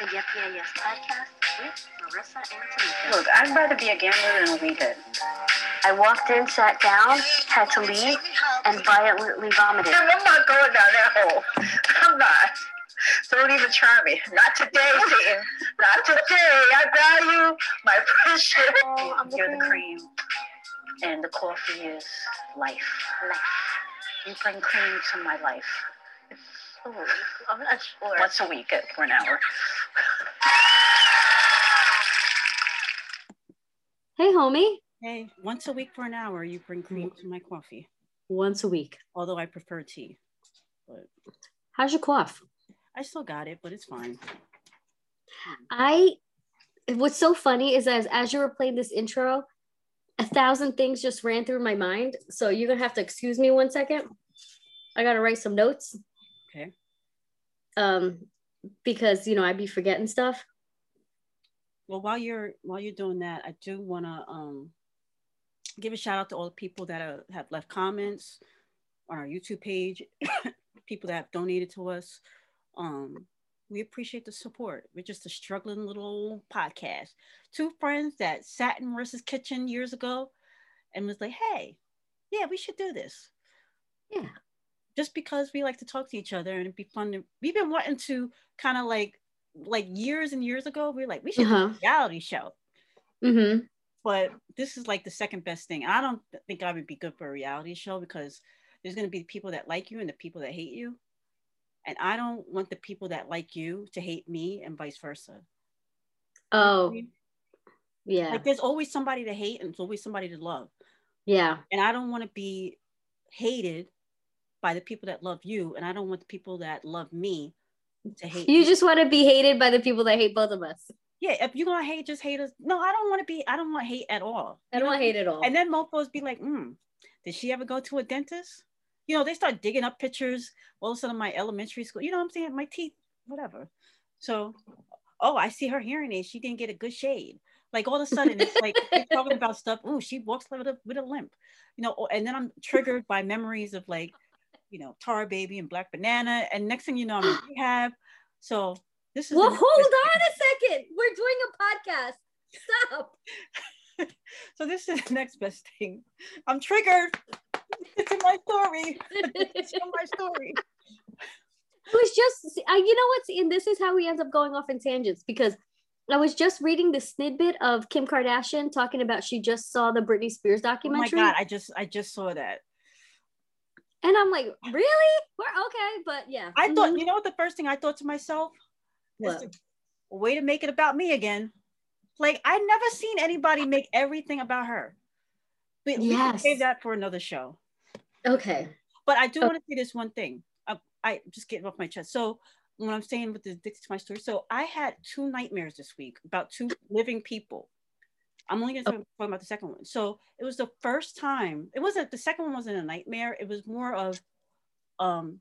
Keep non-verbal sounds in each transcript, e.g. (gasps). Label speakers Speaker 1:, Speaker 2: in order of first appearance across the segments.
Speaker 1: the Yep Yeah Yes podcast with Marisa and Tamika.
Speaker 2: Look, I'd rather be a gambler than a weedhead.
Speaker 1: I walked in, sat down, had to leave, and violently vomited. (laughs)
Speaker 2: I'm not going down that hole. I'm not. Don't even try me. Not today, Satan. Not today. I value my friendship.
Speaker 1: Oh, I'm
Speaker 2: You're the cream, and the coffee is life.
Speaker 1: Life.
Speaker 2: You bring cream to my life.
Speaker 1: Oh, I'm not sure.
Speaker 2: Once a week at- for an hour.
Speaker 3: Hey, homie.
Speaker 4: Hey, once a week for an hour, you bring cream to my coffee.
Speaker 3: Once a week.
Speaker 4: Although I prefer tea, but
Speaker 3: How's your cough?
Speaker 4: I still got it, but it's fine.
Speaker 3: I. What's so funny is as as you were playing this intro, a thousand things just ran through my mind. So you're gonna have to excuse me one second. I gotta write some notes.
Speaker 4: Okay.
Speaker 3: Um, because you know I'd be forgetting stuff.
Speaker 4: Well, while you're while you're doing that, I do want to um, give a shout out to all the people that are, have left comments on our YouTube page, (coughs) people that have donated to us. Um, we appreciate the support. We're just a struggling little podcast. Two friends that sat in Marisa's kitchen years ago and was like, "Hey, yeah, we should do this."
Speaker 3: Yeah.
Speaker 4: Just because we like to talk to each other and it'd be fun to. We've been wanting to kind of like like years and years ago. We are like, we should do
Speaker 3: Uh-huh.
Speaker 4: a reality show
Speaker 3: Mm-hmm.
Speaker 4: but this is like the second best thing. I don't think I would be good for a reality show because there's going to be people that like you and the people that hate you. And I don't want the people that like you to hate me and vice versa.
Speaker 3: Oh, yeah,
Speaker 4: Like there's always somebody to hate and there's always somebody to love.
Speaker 3: yeah.
Speaker 4: And I don't want to be hated by the people that love you. And I don't want the people that love me to hate
Speaker 3: You just want to be hated by the people that hate both of us.
Speaker 4: yeah, if you're gonna hate, just hate us. No, I don't want to be, I don't want hate at all.
Speaker 3: I don't want hate at all.
Speaker 4: And then mofos be like, hmm, did she ever go to a dentist? You know, they start digging up pictures. All of a sudden, my elementary school, you know what I'm saying? My teeth, whatever. So, oh, I see her hearing aid. She didn't get a good shade. Like all of a sudden, it's like (laughs) talking about stuff. Oh, she walks with a, with a limp, you know. And then I'm triggered by memories of like, you know, Tar Baby and Black Banana. And next thing you know, I'm in (gasps) rehab. So this is.
Speaker 3: well, hold on a second. We're doing a podcast. Stop. (laughs)
Speaker 4: So this is the next best thing. I'm triggered. (laughs) It's in my story. It's in my story. (laughs)
Speaker 3: It was just, you know what's, and this is how we end up going off in tangents because I was just reading the snippet of Kim Kardashian talking about she just saw the Britney Spears documentary.
Speaker 4: Oh my god, I just I just saw that.
Speaker 3: And I'm like, really? We're okay, but yeah.
Speaker 4: I thought,
Speaker 3: Mhm.
Speaker 4: you know what the first thing I thought to myself?
Speaker 3: What?
Speaker 4: A way to make it about me again. Like I never seen anybody make everything about her. But we can
Speaker 3: Yes.
Speaker 4: save that for another show.
Speaker 3: Okay.
Speaker 4: But I do
Speaker 3: Okay.
Speaker 4: want to say this one thing. I, I just get off my chest. So when I'm saying with the addicted to my story, so I had two nightmares this week about two living people. I'm only gonna talk, talk about the second one. So it was the first time. It wasn't the second one wasn't a nightmare. It was more of, um,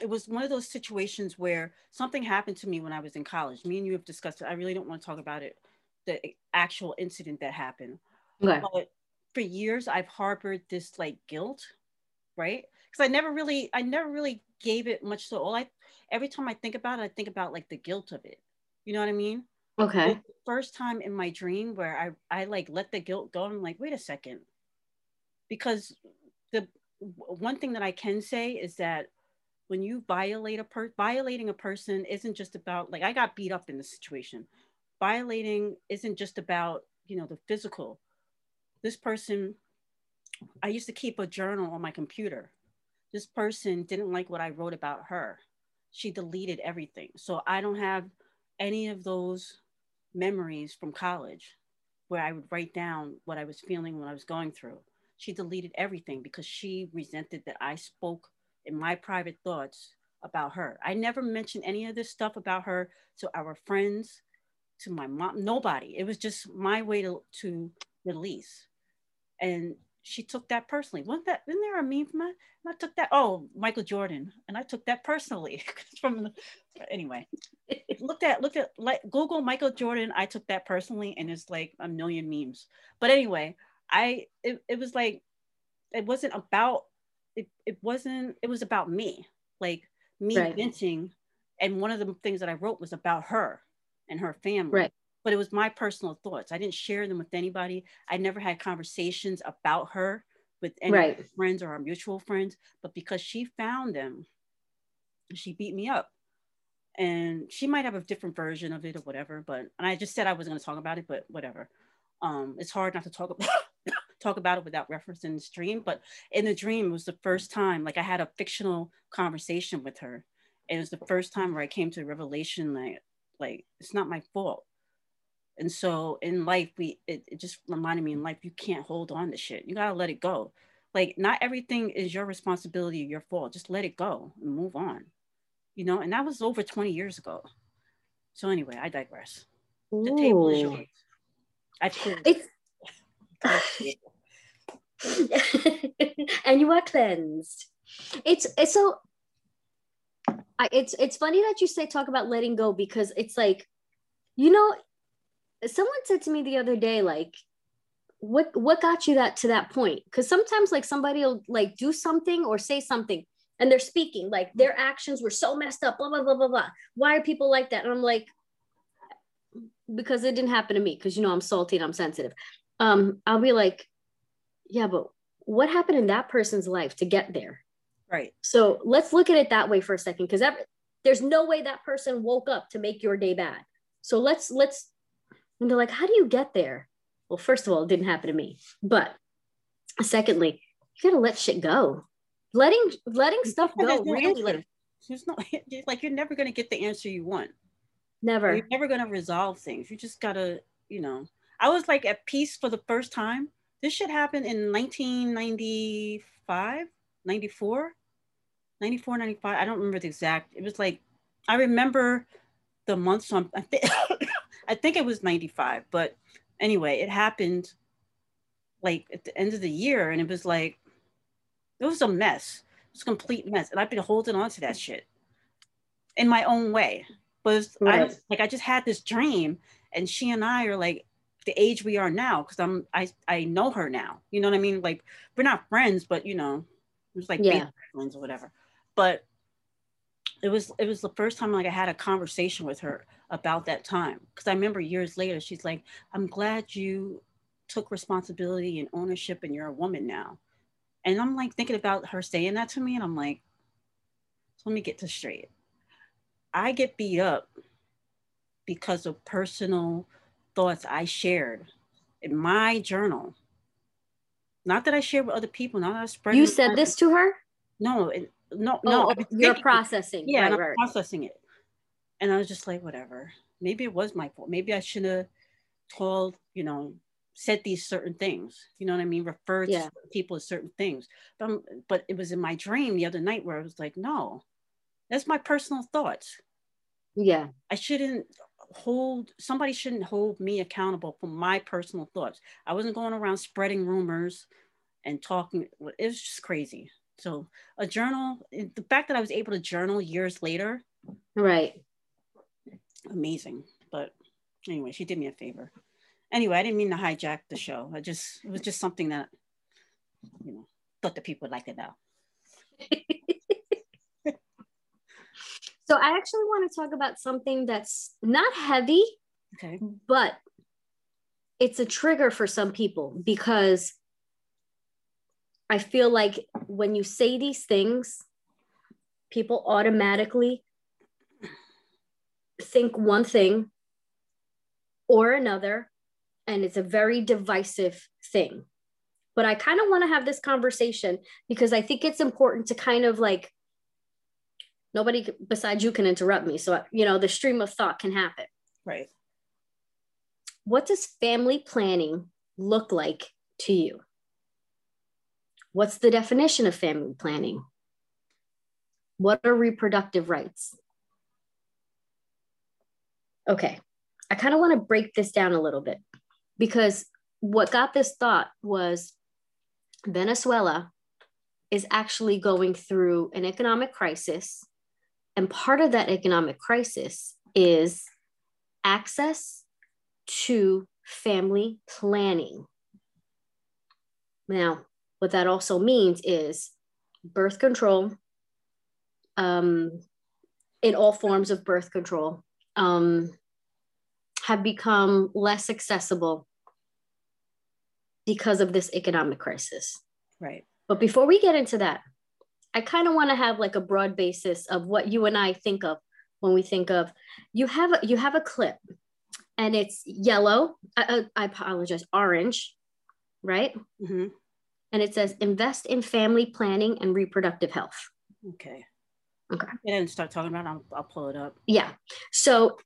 Speaker 4: it was one of those situations where something happened to me when I was in college. Me and you have discussed it. I really don't want to talk about it, the actual incident that happened
Speaker 3: Okay.
Speaker 4: but for years I've harbored this like guilt, right? Because I never really, I never really gave it much so. All I, every time I think about it, I think about like the guilt of it. You know what I mean?
Speaker 3: Okay.
Speaker 4: First time in my dream where I, I like let the guilt go. I'm like, wait a second, because the one thing that I can say is that when you violate a per violating a person isn't just about like I got beat up in this situation. Violating isn't just about you know the physical this person i used to keep a journal on my computer this person didn't like what i wrote about her she deleted everything so i don't have any of those memories from college where i would write down what i was feeling when i was going through. She deleted everything because she resented that i spoke in my private thoughts about her. I never mentioned any of this stuff about her to our friends to my mom nobody. It was just my way to, to release. And she took that personally. Wasn't that, isn't there a meme from that? And I took that, oh, Michael Jordan. And I took that personally (laughs) from the, anyway. looked at, looked at, like, Google Michael Jordan. I took that personally and it's like a million memes. But anyway, I, it, it was like, it wasn't about, it, it wasn't, it was about me. Like me
Speaker 3: Right.
Speaker 4: venting and one of the things that I wrote was about her and her family.
Speaker 3: Right.
Speaker 4: But it was my personal thoughts. I didn't share them with anybody. I never had conversations about her with any
Speaker 3: Right.
Speaker 4: friends or our mutual friends. But because she found them, she beat me up. And she might have a different version of it or whatever. But and I just said I wasn't going to talk about it, but whatever. Um, it's hard not to talk about (coughs) talk about it without referencing this dream. But in the dream, it was the first time like I had a fictional conversation with her. And it was the first time where I came to a revelation that like it's not my fault. And so in life, we it, it just reminded me in life you can't hold on to shit. You gotta let it go. Like not everything is your responsibility or your fault. Just let it go and move on. You know, and that was over 20 years ago. So anyway, I digress. The table is
Speaker 3: Ooh.
Speaker 4: yours. I (laughs)
Speaker 3: It's (laughs) and you are cleansed. It's it's so I, it's it's funny that you say talk about letting go because it's like you know someone said to me the other day like what what got you that to that point? Because sometimes like somebody will like do something or say something and they're speaking like their actions were so messed up blah blah blah blah blah. Why are people like that? And i'm like because it didn't happen to me because you know i'm salty and i'm sensitive. Um i'll be like yeah but what happened in that person's life to get there?
Speaker 4: Right.
Speaker 3: so let's look at it that way for a second because there's no way that person woke up to make your day bad. So let's let's and they're like how do you get there well first of all it didn't happen to me but secondly you gotta let shit go letting letting stuff go
Speaker 4: no
Speaker 3: really like
Speaker 4: answer. There's no (laughs) like you're never gonna get the answer you want.
Speaker 3: never
Speaker 4: You're never gonna resolve things. You just gotta, you know. I was like at peace for the first time. This shit happened in 1995, 94, 94, 95. I don't remember the exact. It was like I remember the month. So I'm- I think (laughs) I think it was 95. But anyway, it happened like at the end of the year, and it was like it was a mess. It was a complete mess, and I've been holding on to that shit in my own way. But it's, I like I just had this dream, and she and I are like the age we are now because I'm I I know her now. You know what I mean? Like we're not friends, but you know, it was like
Speaker 3: Yeah.
Speaker 4: friends or whatever. But it was it was the first time like I had a conversation with her about that time because I remember years later she's like, "I'm glad you took responsibility and ownership, and you're a woman now." And I'm like thinking about her saying that to me, and I'm like, so let me get this straight. I get beat up because of personal thoughts I shared in my journal. Not that I shared with other people, not that I spread.
Speaker 3: you said this to her
Speaker 4: No, it, no,
Speaker 3: oh,
Speaker 4: no.
Speaker 3: oh, you're
Speaker 4: thinking-
Speaker 3: processing
Speaker 4: yeah,
Speaker 3: right
Speaker 4: I'm
Speaker 3: right
Speaker 4: processing it. And I was just like, whatever. Maybe it was my fault. Maybe I shouldn't have told, you know, said these certain things. You know what I mean? Referred
Speaker 3: Yeah.
Speaker 4: to people as certain things. But, I'm- but it was in my dream the other night where I was like, no, that's my personal thoughts.
Speaker 3: yeah
Speaker 4: I shouldn't hold somebody shouldn't hold me accountable for my personal thoughts. I wasn't going around spreading rumors and talking. It was just crazy. So a journal, the fact that I was able to journal years later,
Speaker 3: right
Speaker 4: amazing. But anyway, she did me a favor. Anyway, I didn't mean to hijack the show. I just it was just something that you know thought the people would like to know. (laughs)
Speaker 3: so i actually want to talk about something that's not heavy
Speaker 4: Okay.
Speaker 3: but it's a trigger for some people because I feel like when you say these things, people automatically think one thing or another, and it's a very divisive thing. But I kind of want to have this conversation because I think it's important to kind of like nobody besides you can interrupt me. So, you know, the stream of thought can happen
Speaker 4: Right.
Speaker 3: what does family planning look like to you? What's the definition of family planning? What are reproductive rights? Okay, I kind of want to break this down a little bit because what got this thought was Venezuela is actually going through an economic crisis. And part of that economic crisis is access to family planning. Now, what that also means is birth control um, in all forms of birth control um, have become less accessible because of this economic crisis.
Speaker 4: Right.
Speaker 3: But before we get into that, I kind of want to have like a broad basis of what you and I think of when we think of you have a, you have a clip and it's yellow. I, I apologize, orange, right?
Speaker 4: Mm-hmm.
Speaker 3: And it says invest in family planning and reproductive health.
Speaker 4: Okay.
Speaker 3: Okay.
Speaker 4: And then start talking about it. I'll, I'll pull it up.
Speaker 3: Yeah. So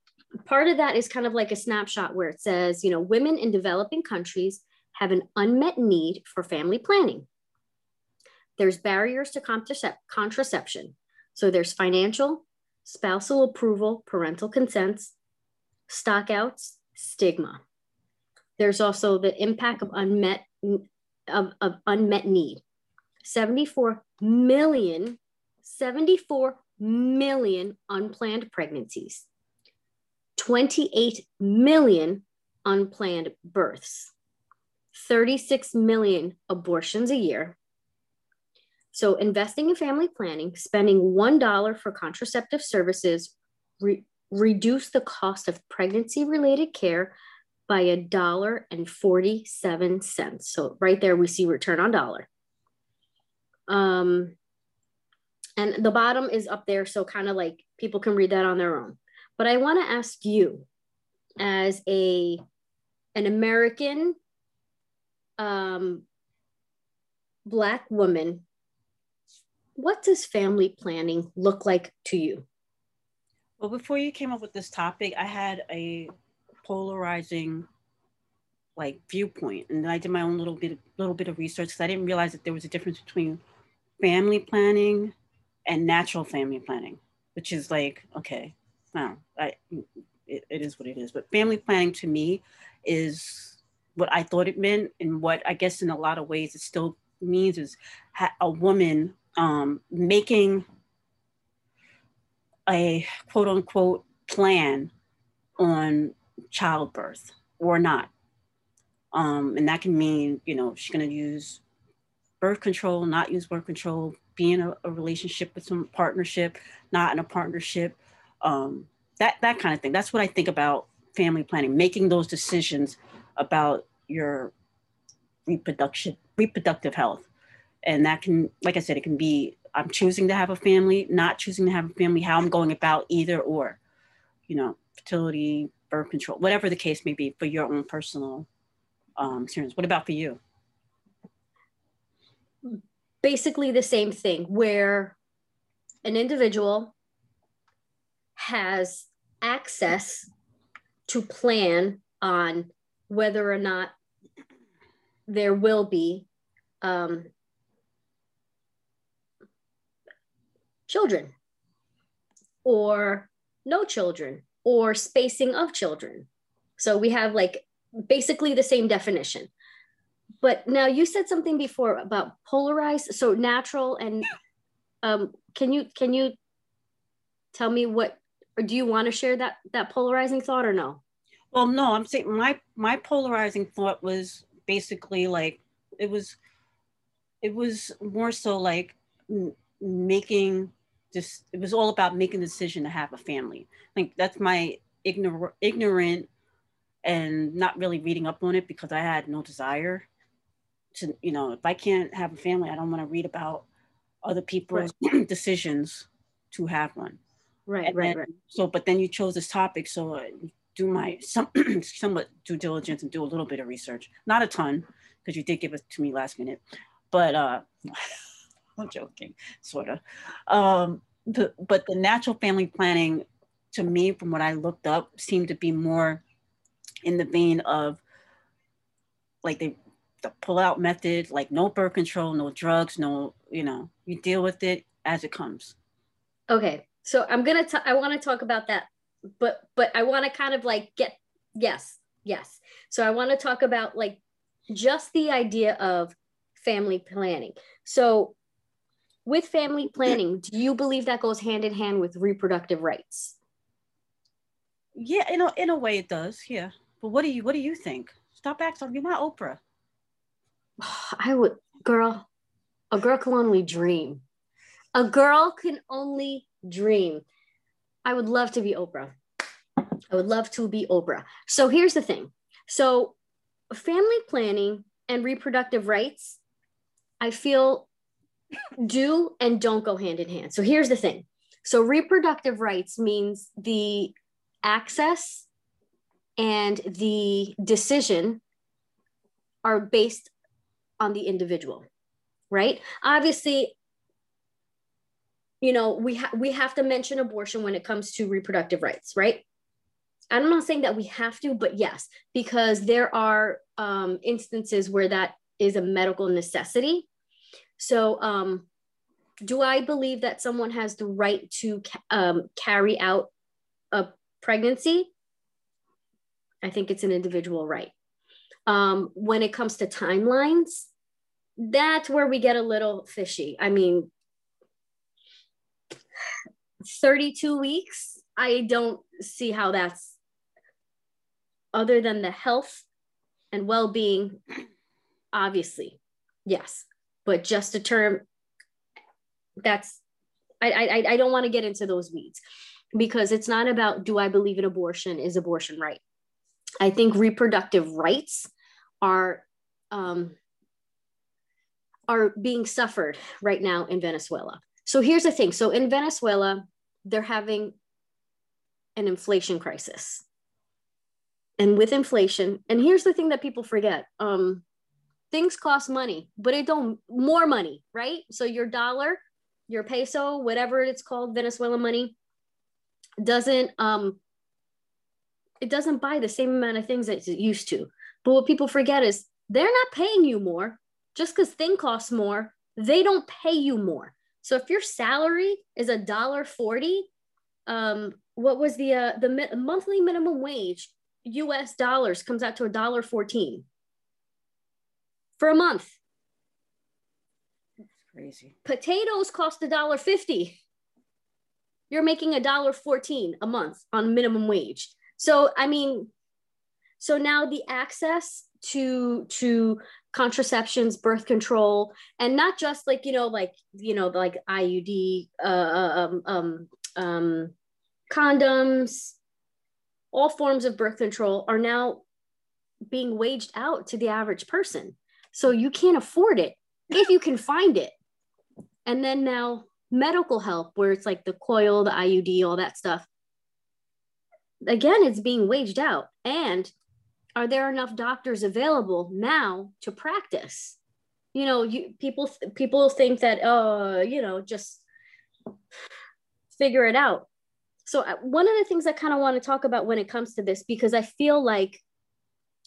Speaker 3: part of that is kind of like a snapshot where it says, you know, women in developing countries have an unmet need for family planning. There's barriers to contracep- contraception. So there's financial, spousal approval, parental consents, stockouts, stigma. There's also the impact of unmet of, of unmet need. 74 million, 74 million unplanned pregnancies, 28 million unplanned births, 36 million abortions a year. So, investing in family planning, spending $1 for contraceptive services, re- reduce the cost of pregnancy related care by a dollar and 47 cents. So, right there, we see return on dollar. Um, and the bottom is up there, so kind of like people can read that on their own. But I want to ask you, as a an American um, Black woman, what does family planning look like to you?
Speaker 4: Well, before you came up with this topic, I had a polarizing like viewpoint, and I did my own little bit little bit of research because I didn't realize that there was a difference between family planning and natural family planning, which is like okay, now I it, it is what it is. But family planning to me is what I thought it meant, and what I guess in a lot of ways it still means is a woman um, making a quote unquote plan on childbirth or not. Um, and that can mean, you know, she's going to use birth control, not use birth control, be in a, a relationship with some partnership, not in a partnership, um, that, that kind of thing. That's what I think about family planning, making those decisions about your reproduction, reproductive health. And that can, like I said, it can be I'm choosing to have a family, not choosing to have a family, how I'm going about either or, you know, fertility, birth control, whatever the case may be for your own personal um, experience. What about for you?
Speaker 3: Basically, the same thing where an individual has access to plan on whether or not there will be um, children or no children or spacing of children. So we have like basically the same definition. But now you said something before about polarized, so natural and um, can you can you tell me what or do you want to share that that polarizing thought or no?
Speaker 4: Well, no, I'm saying my my polarizing thought was basically like it was it was more so like making just it was all about making the decision to have a family. Like that's my ignorant ignorant and not really reading up on it because I had no desire to, you know, if I can't have a family, I don't want to read about other people's right. (clears throat) decisions to have one.
Speaker 3: Right,
Speaker 4: and
Speaker 3: right,
Speaker 4: then,
Speaker 3: right.
Speaker 4: So, but then you chose this topic, so I do my some (clears throat) somewhat due diligence and do a little bit of research, not a ton, because you did give it to me last minute, but uh. (laughs) I'm joking, sort of. Um, the, but the natural family planning, to me, from what I looked up, seemed to be more in the vein of like they, the pull out method, like no birth control, no drugs, no, you know, you deal with it as it comes.
Speaker 3: Okay. So I'm going to, I want to talk about that, but, but I want to kind of like get, yes, yes. So I want to talk about like just the idea of family planning. So with family planning, do you believe that goes hand in hand with reproductive rights?
Speaker 4: Yeah, in a, in a way it does. Yeah. But what do you what do you think? Stop acting. You're not Oprah. (sighs)
Speaker 3: I would, girl. A girl can only dream. A girl can only dream. I would love to be Oprah. I would love to be Oprah. So here's the thing. So family planning and reproductive rights, I feel do and don't go hand in hand. So here's the thing. So reproductive rights means the access and the decision are based on the individual, right? Obviously, you know, we ha- we have to mention abortion when it comes to reproductive rights, right? I'm not saying that we have to, but yes, because there are um, instances where that is a medical necessity. So, um, do I believe that someone has the right to um, carry out a pregnancy? I think it's an individual right. Um, when it comes to timelines, that's where we get a little fishy. I mean, 32 weeks, I don't see how that's other than the health and well-being obviously yes but just a term that's i i, I don't want to get into those weeds because it's not about do i believe in abortion? Is abortion right? I think reproductive rights are um, are being suffered right now in venezuela. So here's the thing. So in venezuela they're having an inflation crisis. And with inflation and here's the thing that people forget um things cost money but it don't more money right? So your dollar your peso whatever it's called venezuelan money doesn't um it doesn't buy the same amount of things that it used to. But what people forget is they're not paying you more. Just because thing costs more they don't pay you more. So if your salary is a dollar 40 um what was the uh the mi- monthly minimum wage US dollars comes out to a dollar 14 for a month.
Speaker 4: That's crazy.
Speaker 3: Potatoes cost a dollar 50. You're making a dollar 14 a month on minimum wage. So, I mean, so now the access to to contraceptions birth control and not just like you know like you know like iud uh, um, um, um, condoms all forms of birth control are now being waged out to the average person. So you can't afford it if you can find it. And then now medical help, where it's like the coil, the IUD, all that stuff. Again, it's being waged out. And are there enough doctors available now to practice? You know, you people people think that uh, you know, just figure it out. So, uh, one of the things I kind of want to talk about when it comes to this, because I feel like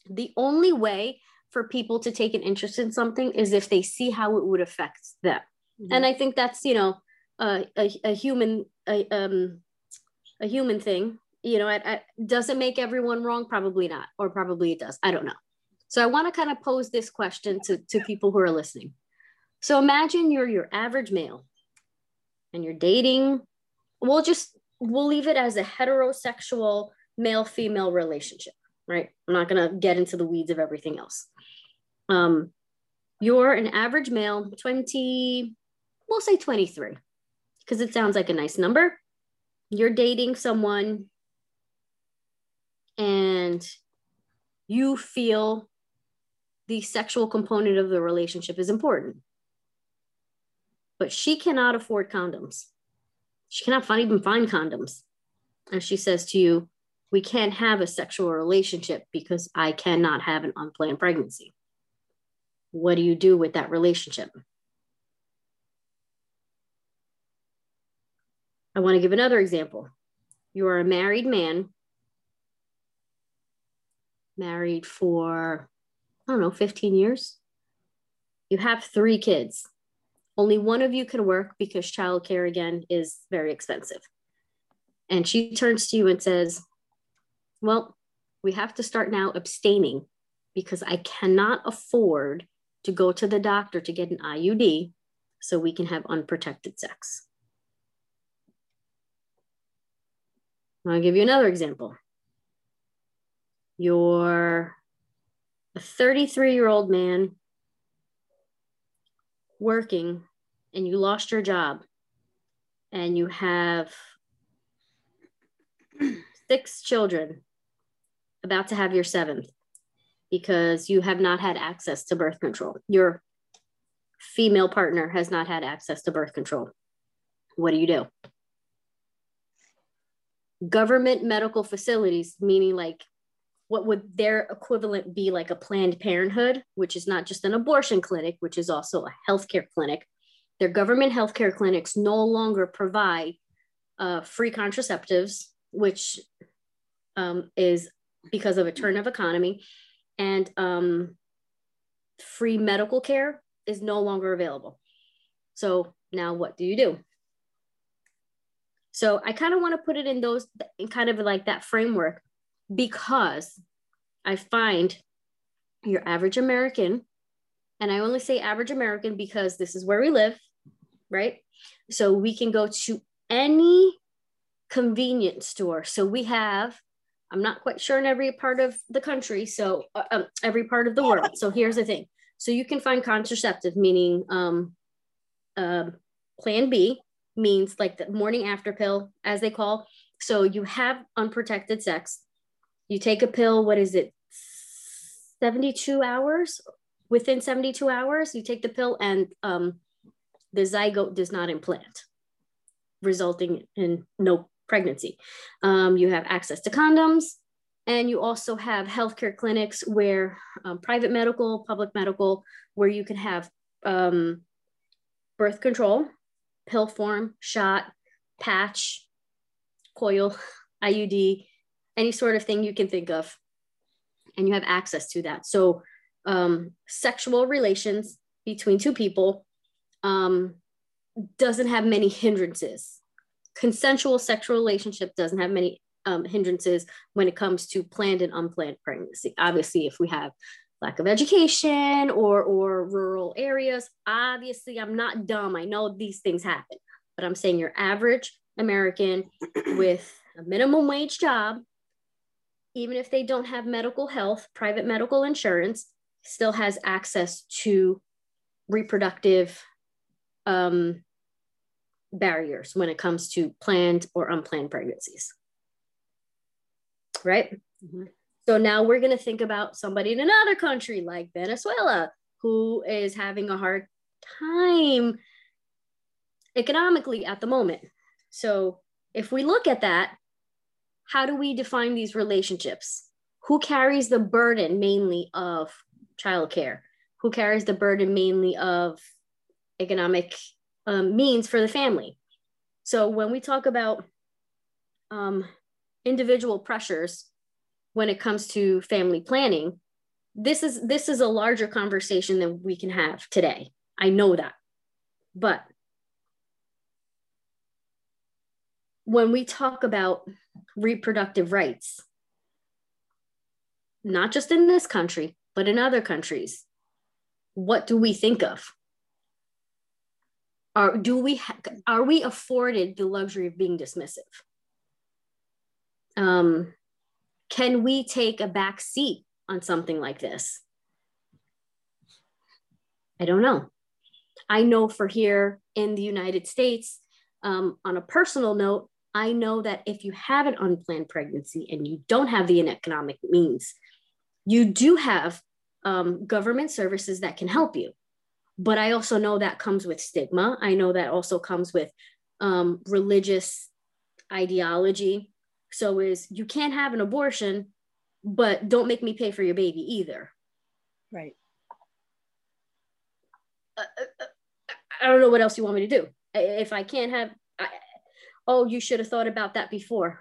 Speaker 3: the only way for people to take an interest in something is if they see how it would affect them. Mm-hmm. And I think that's, you know, uh, a, a human, a, um, a human thing, you know, it, it doesn't make everyone wrong. Probably not, or probably it does. I don't know. So I want to kind of pose this question to, to people who are listening. So imagine you're your average male and you're dating, we'll just we'll leave it as a heterosexual male female relationship, right? I'm not going to get into the weeds of everything else. Um, you're an average male, 20, we'll say 23, because it sounds like a nice number. You're dating someone and you feel the sexual component of the relationship is important. But she cannot afford condoms. She cannot find, even find condoms. And she says to you, We can't have a sexual relationship because I cannot have an unplanned pregnancy. What do you do with that relationship? I want to give another example. You are a married man, married for, I don't know, 15 years. You have three kids. Only one of you can work because childcare, again, is very expensive. And she turns to you and says, Well, we have to start now abstaining because I cannot afford to go to the doctor to get an IUD so we can have unprotected sex. I'll give you another example. You're a 33 year old man working and you lost your job and you have (clears throat) six children, about to have your seventh, because you have not had access to birth control. Your female partner has not had access to birth control. What do you do? Government medical facilities, meaning like what would their equivalent be like a Planned Parenthood, which is not just an abortion clinic, which is also a healthcare clinic. Their government healthcare clinics no longer provide uh, free contraceptives, which um, is because of a turn of economy, and um, free medical care is no longer available. So now what do you do? So I kind of want to put it in those in kind of like that framework because I find your average American, and I only say average American because this is where we live, right? So we can go to any convenience store. So we have, I'm not quite sure in every part of the country, so uh, um, every part of the world. So here's the thing. So you can find contraceptive, meaning um, uh, Plan B means like the morning after pill, as they call. So you have unprotected sex. You take a pill. What is it? 72 hours. Within 72 hours, you take the pill, and um, the zygote does not implant, resulting in no pregnancy. Um, you have access to condoms, and you also have healthcare clinics where um, private medical, public medical, where you can have um, birth control, pill form, shot, patch, coil, (laughs) IUD, any sort of thing you can think of. And you have access to that. So, um, sexual relations between two people um, doesn't have many (laughs) hindrances. Consensual sexual relationship doesn't have many um, hindrances when it comes to planned and unplanned pregnancy. Obviously, if we have lack of education or or rural areas, obviously, I'm not dumb. I know these things happen, but I'm saying your average American (clears throat) with a minimum wage job, even if they don't have medical health, private medical insurance, still has access to reproductive um, barriers when it comes to planned or unplanned pregnancies right? Mm-hmm. So now we're going to think about somebody in another country like Venezuela who is having a hard time economically at the moment. So if we look at that, how do we define these relationships? Who carries the burden mainly of childcare? Who carries the burden mainly of economic um, means for the family? So when we talk about um, individual pressures when it comes to family planning this is this is a larger conversation than we can have today. I know that. But when we talk about reproductive rights not just in this country but in other countries what do we think of are do we ha- are we afforded the luxury of being dismissive um, can we take a back seat on something like this? I don't know. I know for here in the United States, um, on a personal note, I know that if you have an unplanned pregnancy and you don't have the economic means, you do have um, government services that can help you. But I also know that comes with stigma. I know that also comes with um, religious ideology so is you can't have an abortion, but don't make me pay for your baby either.
Speaker 4: Right.
Speaker 3: Uh, uh, uh I don't know what else you want me to do. If I can't have, I, oh, you should have thought about that before.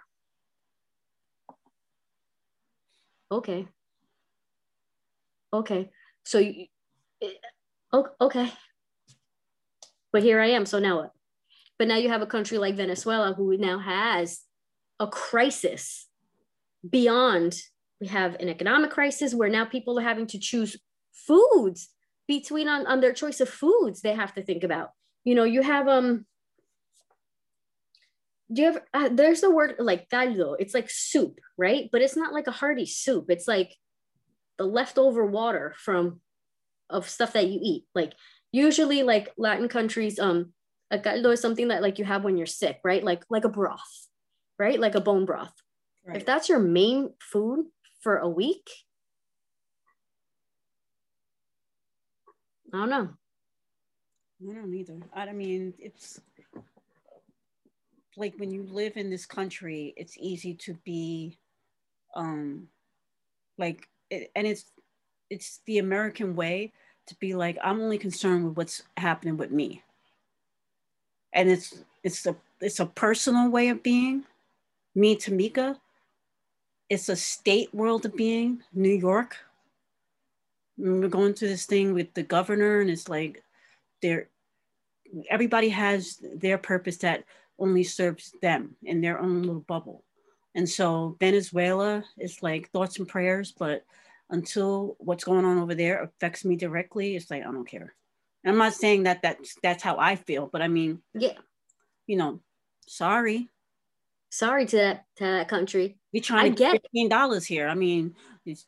Speaker 3: Okay. Okay. So you, oh, okay. But here I am. So now what? But now you have a country like Venezuela who now has a crisis beyond we have an economic crisis where now people are having to choose foods between on, on their choice of foods they have to think about you know you have um do you have uh, there's the word like caldo it's like soup right but it's not like a hearty soup it's like the leftover water from of stuff that you eat like usually like latin countries um a caldo is something that like you have when you're sick right like like a broth right? Like a bone broth. If that's your main food for a week, I don't know.
Speaker 4: I don't either. I I mean, it's like when you live in this country, it's easy to be, um, like, it, and it's it's the American way to be like, I'm only concerned with what's happening with me, and it's it's a it's a personal way of being. Me, Tamika. It's a state world of being. New York. We're going through this thing with the governor, and it's like they're everybody has their purpose that only serves them in their own little bubble. And so Venezuela is like thoughts and prayers, but until what's going on over there affects me directly, it's like I don't care. And I'm not saying that that's that's how I feel, but I mean,
Speaker 3: Yeah.
Speaker 4: you know, sorry,
Speaker 3: Sorry to that to that country.
Speaker 4: we trying
Speaker 3: I
Speaker 4: to
Speaker 3: get
Speaker 4: fifteen dollars here. I mean,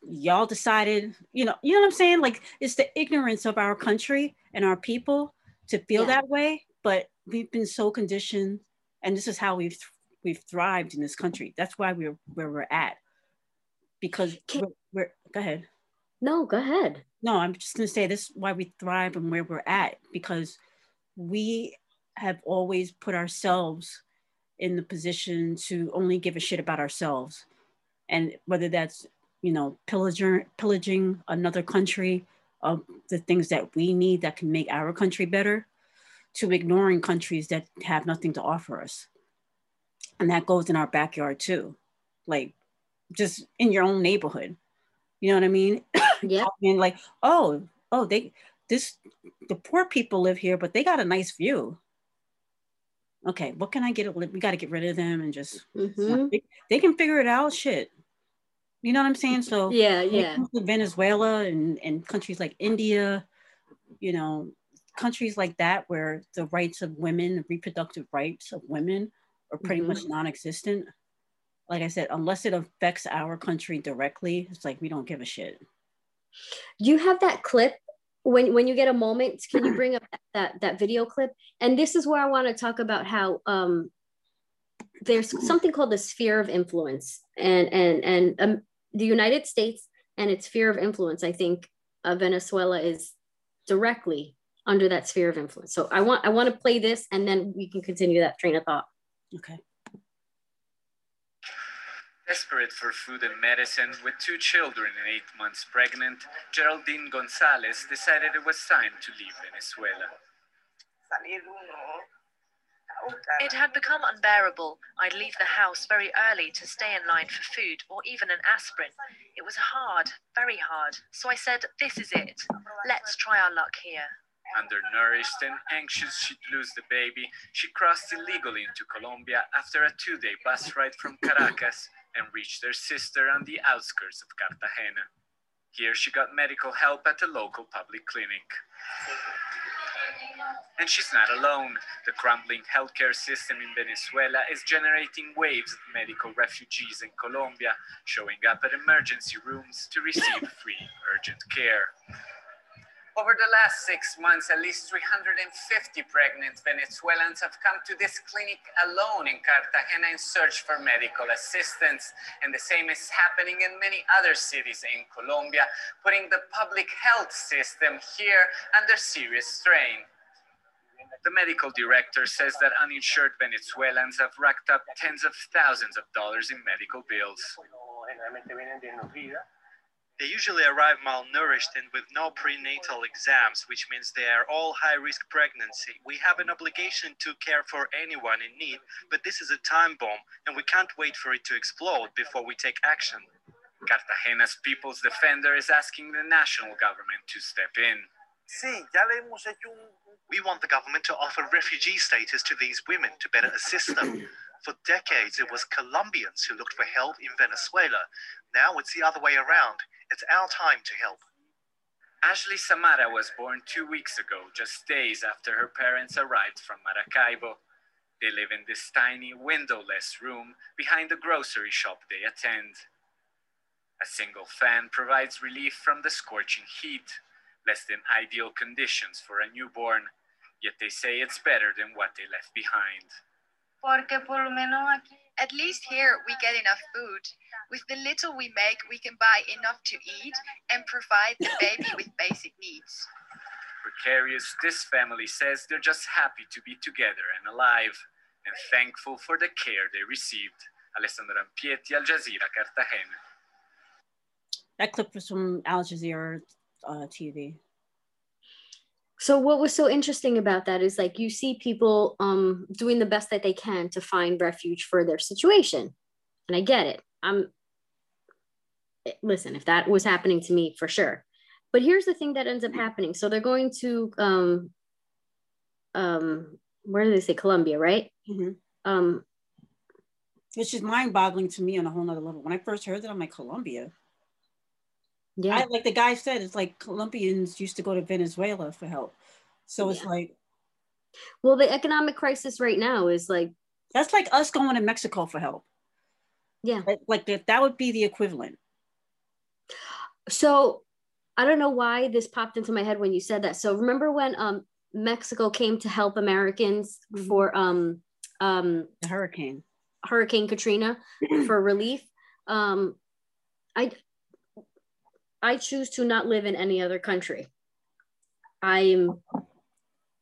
Speaker 4: y'all decided, you know, you know what I'm saying? Like it's the ignorance of our country and our people to feel
Speaker 3: Yeah.
Speaker 4: that way. But we've been so conditioned, and this is how we've we've thrived in this country. That's why we're where we're at. Because
Speaker 3: Can-
Speaker 4: go ahead.
Speaker 3: No, go ahead.
Speaker 4: No, I'm just gonna say this is why we thrive and where we're at because we have always put ourselves in the position to only give a shit about ourselves. And whether that's, you know, pillaging pillaging another country of the things that we need that can make our country better, to ignoring countries that have nothing to offer us. And that goes in our backyard too. Like just in your own neighborhood. You know what I mean? (coughs)
Speaker 3: Yeah.
Speaker 4: and like, oh, oh, they this the poor people live here, but they got a nice view. Okay, what can I get? We got to get rid of them and just
Speaker 3: Mhm.
Speaker 4: they, they can figure it out. Shit, you know what I'm saying? So
Speaker 3: Yeah, yeah.
Speaker 4: Venezuela and and countries like India, you know, countries like that where the rights of women, reproductive rights of women, are pretty
Speaker 3: Mhm.
Speaker 4: much non-existent. Like I said, unless it affects our country directly, it's like we don't give a shit.
Speaker 3: Do you have that clip when when you get a moment? Can you bring up that that video clip? And this is where I want to talk about how um there's something called the sphere of influence, and and and um, the United States and its sphere of influence. I think uh, Venezuela is directly under that sphere of influence. So I want I want to play this, and then we can continue that train of thought.
Speaker 4: Okay.
Speaker 5: Desperate for food and medicine, with two children and eight months pregnant, Geraldine Gonzalez decided it was time to leave Venezuela.
Speaker 6: It had become unbearable. I'd leave the house very early to stay in line for food or even an aspirin. It was hard, very hard. So I said, This is it. Let's try our luck here.
Speaker 5: Undernourished and anxious she'd lose the baby, she crossed illegally into Colombia after a two day bus ride from Caracas and reached her sister on the outskirts of Cartagena. Here she got medical help at a local public clinic. And she's not alone. The crumbling healthcare system in Venezuela is generating waves of medical refugees in Colombia, showing up at emergency rooms to receive free urgent care. Over the last six months, at least 350 pregnant Venezuelans have come to this clinic alone in Cartagena in search for medical assistance. And the same is happening in many other cities in Colombia, putting the public health system here under serious strain. The medical director says that uninsured Venezuelans have racked up tens of thousands of dollars in medical bills.
Speaker 7: They usually arrive malnourished and with no prenatal exams, which means they are all high risk pregnancy. We have an obligation to care for anyone in need, but this is a time bomb and we can't wait for it to explode before we take action.
Speaker 5: Cartagena's People's Defender is asking the national government to step in.
Speaker 8: Sí, ya le hemos hecho un, un-
Speaker 7: We want the government to offer refugee status to these women to better assist them. For decades, it was Colombians who looked for help in Venezuela. Now it's the other way around. It's our time to help.
Speaker 5: Ashley Samara was born two weeks ago, just days after her parents arrived from Maracaibo. They live in this tiny, windowless room behind the grocery shop they attend. A single fan provides relief from the scorching heat, less than ideal conditions for a newborn, yet they say it's better than what they left behind.
Speaker 9: Porque por lo menos aquí
Speaker 10: At least here we get enough food. With the little we make, we can buy enough to eat and provide the baby with basic needs.
Speaker 5: Precarious, this family says they're just happy to be together and alive and thankful for the care they received. Alessandro Rampietti, Al Jazeera, Cartagena.
Speaker 4: That clip was from Al Jazeera uh, TV.
Speaker 3: So what was so interesting about that is like you see people um doing the best that they can to find refuge for their situation. And I get it. I'm listen, if that was happening to me for sure. But here's the thing that ends up happening. So they're going to um um where do they say Colombia, right?
Speaker 4: Mhm.
Speaker 3: Um
Speaker 4: It's just mind boggling to me on a whole nother level. When I first heard that, I'm like, Colombia.
Speaker 3: Yeah.
Speaker 4: I, like the guy said, it's like Colombians used to go to Venezuela for help. So it's
Speaker 3: Yeah.
Speaker 4: like,
Speaker 3: well, the economic crisis right now is like
Speaker 4: that's like us going to Mexico for help.
Speaker 3: yeah.
Speaker 4: Like, like that, that would be the equivalent.
Speaker 3: So I don't know why this popped into my head when you said that. So remember when um Mexico came to help Americans
Speaker 4: Mhm.
Speaker 3: for um um
Speaker 4: The hurricane.
Speaker 3: Hurricane Katrina (clears throat) (clears throat) for relief. Um I I choose to not live in any other country. I am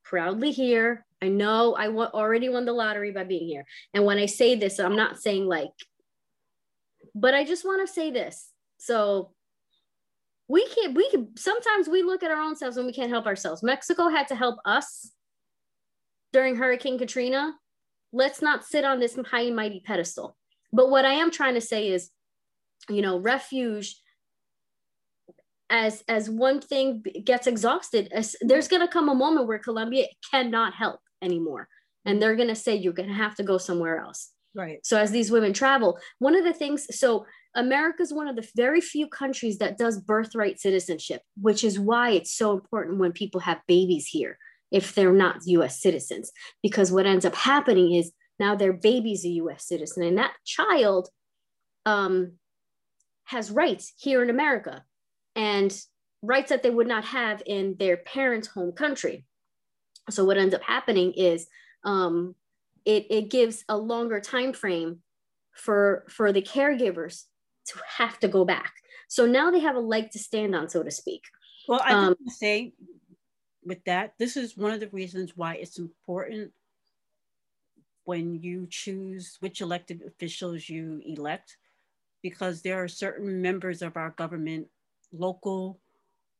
Speaker 3: proudly here. I know I already won the lottery by being here. And when I say this, I'm not saying like, but I just want to say this. So we can't, we can, sometimes we look at our own selves and we can't help ourselves. Mexico had to help us during Hurricane Katrina. Let's not sit on this high and mighty pedestal. But what I am trying to say is, you know, refuge as as one thing gets exhausted there's going to come a moment where colombia cannot help anymore and they're going to say you're going to have to go somewhere else
Speaker 4: Right.
Speaker 3: so as these women travel one of the things so america is one of the very few countries that does birthright citizenship which is why it's so important when people have babies here if they're not us citizens because what ends up happening is now their baby's a us citizen and that child um, has rights here in america and rights that they would not have in their parents' home country. So what ends up happening is um, it, it gives a longer time frame for for the caregivers to have to go back. So now they have a leg to stand on, so to speak.
Speaker 4: Well, I
Speaker 3: Um,
Speaker 4: say with that, this is one of the reasons why it's important when you choose which elected officials you elect, because there are certain members of our government, local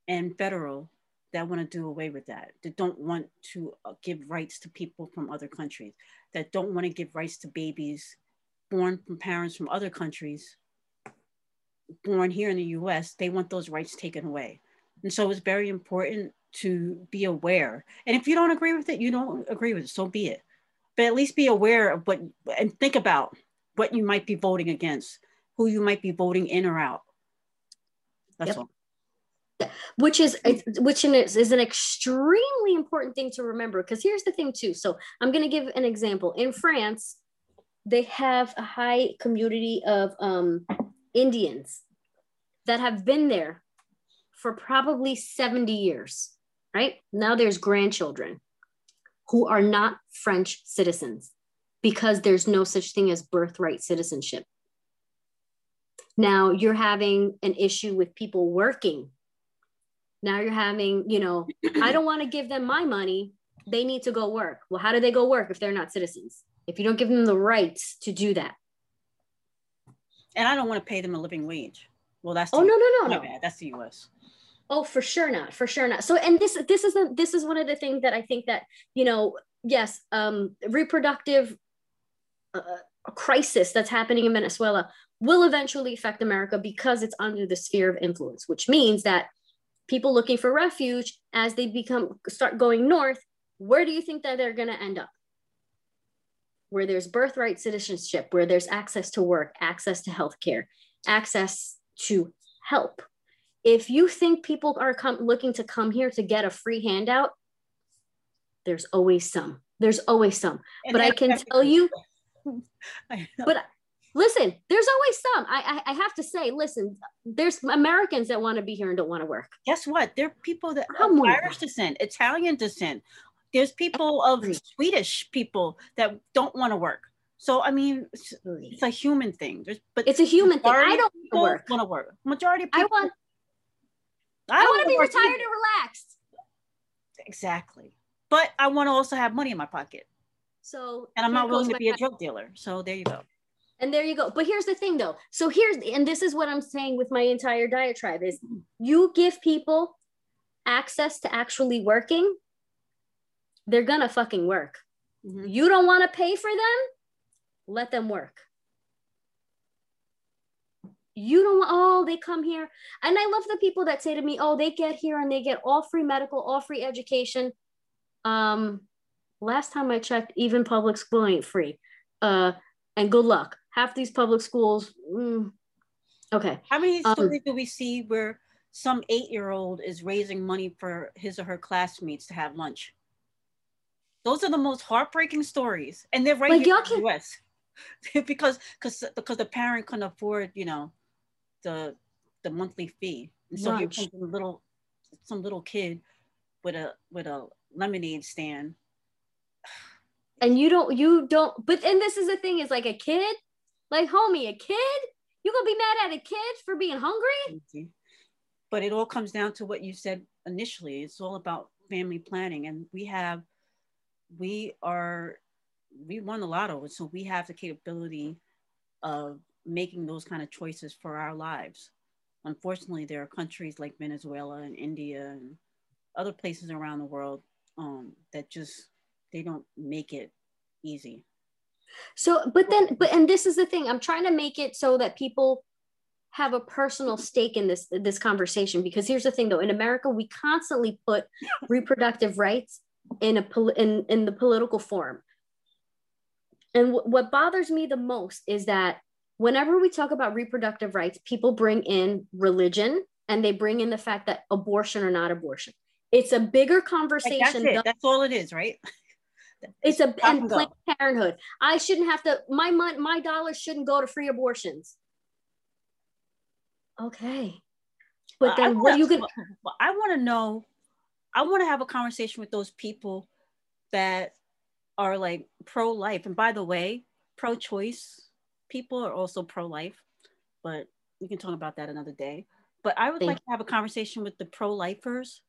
Speaker 4: and federal, that want to do away with that, that don't want to uh, give rights to people from other countries, that don't want to give rights to babies born from parents from other countries, born here in the US, they want those rights taken away. And so it's very important to be aware. And if you don't agree with it, you don't agree with it, so be it. But at least be aware of what and think about what you might be voting against, who you might be voting in or out. That's
Speaker 3: Yep.
Speaker 4: all.
Speaker 3: which is which is, is an extremely important thing to remember because here's the thing too so i'm going to give an example in france they have a high community of um, indians that have been there for probably 70 years right now there's grandchildren who are not french citizens because there's no such thing as birthright citizenship now you're having an issue with people working now you're having you know i don't want to give them my money they need to go work well how do they go work if they're not citizens if you don't give them the rights to do that
Speaker 4: And I don't want to pay them a living wage. Well, that's
Speaker 3: oh no no no no
Speaker 4: bad. That's the US.
Speaker 3: oh for sure not for sure not so and this this is the, this is one of the things that i think that you know yes um reproductive uh, crisis that's happening in venezuela will eventually affect america because it's under the sphere of influence which means that people looking for refuge as they become start going north where do you think that they're going to end up? Where there's birthright citizenship where there's access to work access to healthcare access to help. If you think people are come, looking to come here to get a free handout there's always some. There's always some.
Speaker 4: And
Speaker 3: but i can tell you. (laughs) but listen there's always some I, I i have to say listen there's americans that want to be here and don't want to work
Speaker 4: guess what? There are people that of. Irish descent, Italian descent. There's people of Swedish people that don't want to work. So I mean, it's, it's a human thing. There's, but
Speaker 3: It's a human thing. I don't
Speaker 4: people
Speaker 3: work.
Speaker 4: Want to work. Majority of
Speaker 3: I want I,
Speaker 4: don't
Speaker 3: want to be retired
Speaker 4: either.
Speaker 3: and relaxed.
Speaker 4: Exactly. But I want to also have money in my pocket,
Speaker 3: So
Speaker 4: and I'm not willing to be a drug dealer. So there you go.
Speaker 3: And there you go. But here's the thing though. So here's and this is what I'm saying with my entire diatribe is you give people access to actually working, they're gonna fucking work.
Speaker 4: Mhm.
Speaker 3: You don't want to pay for them, let them work. You don't want, oh, they come here. And I love the people that say to me, oh, they get here and they get all free medical, all free education. Um, last time I checked, even public school ain't free. Uh, and good luck. Half these public schools, mm, okay.
Speaker 4: How many
Speaker 3: Um,
Speaker 4: stories do we see where some eight-year-old is raising money for his or her classmates to have lunch? Those are the most heartbreaking stories, and they're right
Speaker 3: Like,
Speaker 4: here in the U.S. (laughs) because because because the parent couldn't afford, you know, the the monthly fee, and so here comes a little some little kid with a with a lemonade stand.
Speaker 3: And you don't, you don't, but and this is the thing is like a kid, like homie, a kid, you gonna be mad at a kid for being hungry?
Speaker 4: But it all comes down to what you said initially. It's all about family planning, and we have, we are, we won the lotto, so we have the capability of making those kind of choices for our lives. Unfortunately, there are countries like Venezuela and India and other places around the world um, that just they don't make it easy.
Speaker 3: So, but then, but and this is the thing. I'm trying to make it so that people have a personal stake in this this conversation because here's the thing though in America we constantly put reproductive rights in a pol- in in the political form. And wh- what bothers me the most is that whenever we talk about reproductive rights, people bring in religion and they bring in the fact that abortion or not abortion. It's a bigger
Speaker 4: Like,
Speaker 3: conversation.
Speaker 4: that's it. That's all it is, right? (laughs)
Speaker 3: it's a
Speaker 4: Stop
Speaker 3: and
Speaker 4: and.
Speaker 3: Planned Parenthood. I shouldn't have to. My mon- my dollars shouldn't go to free abortions. Okay, but then what are you gonna?
Speaker 4: well, I want to know. I want to have a conversation with those people that are like pro-life. And by the way, pro-choice people are also pro-life, but we can talk about that another day. But I would
Speaker 3: Thank
Speaker 4: like to have a conversation with the pro-lifers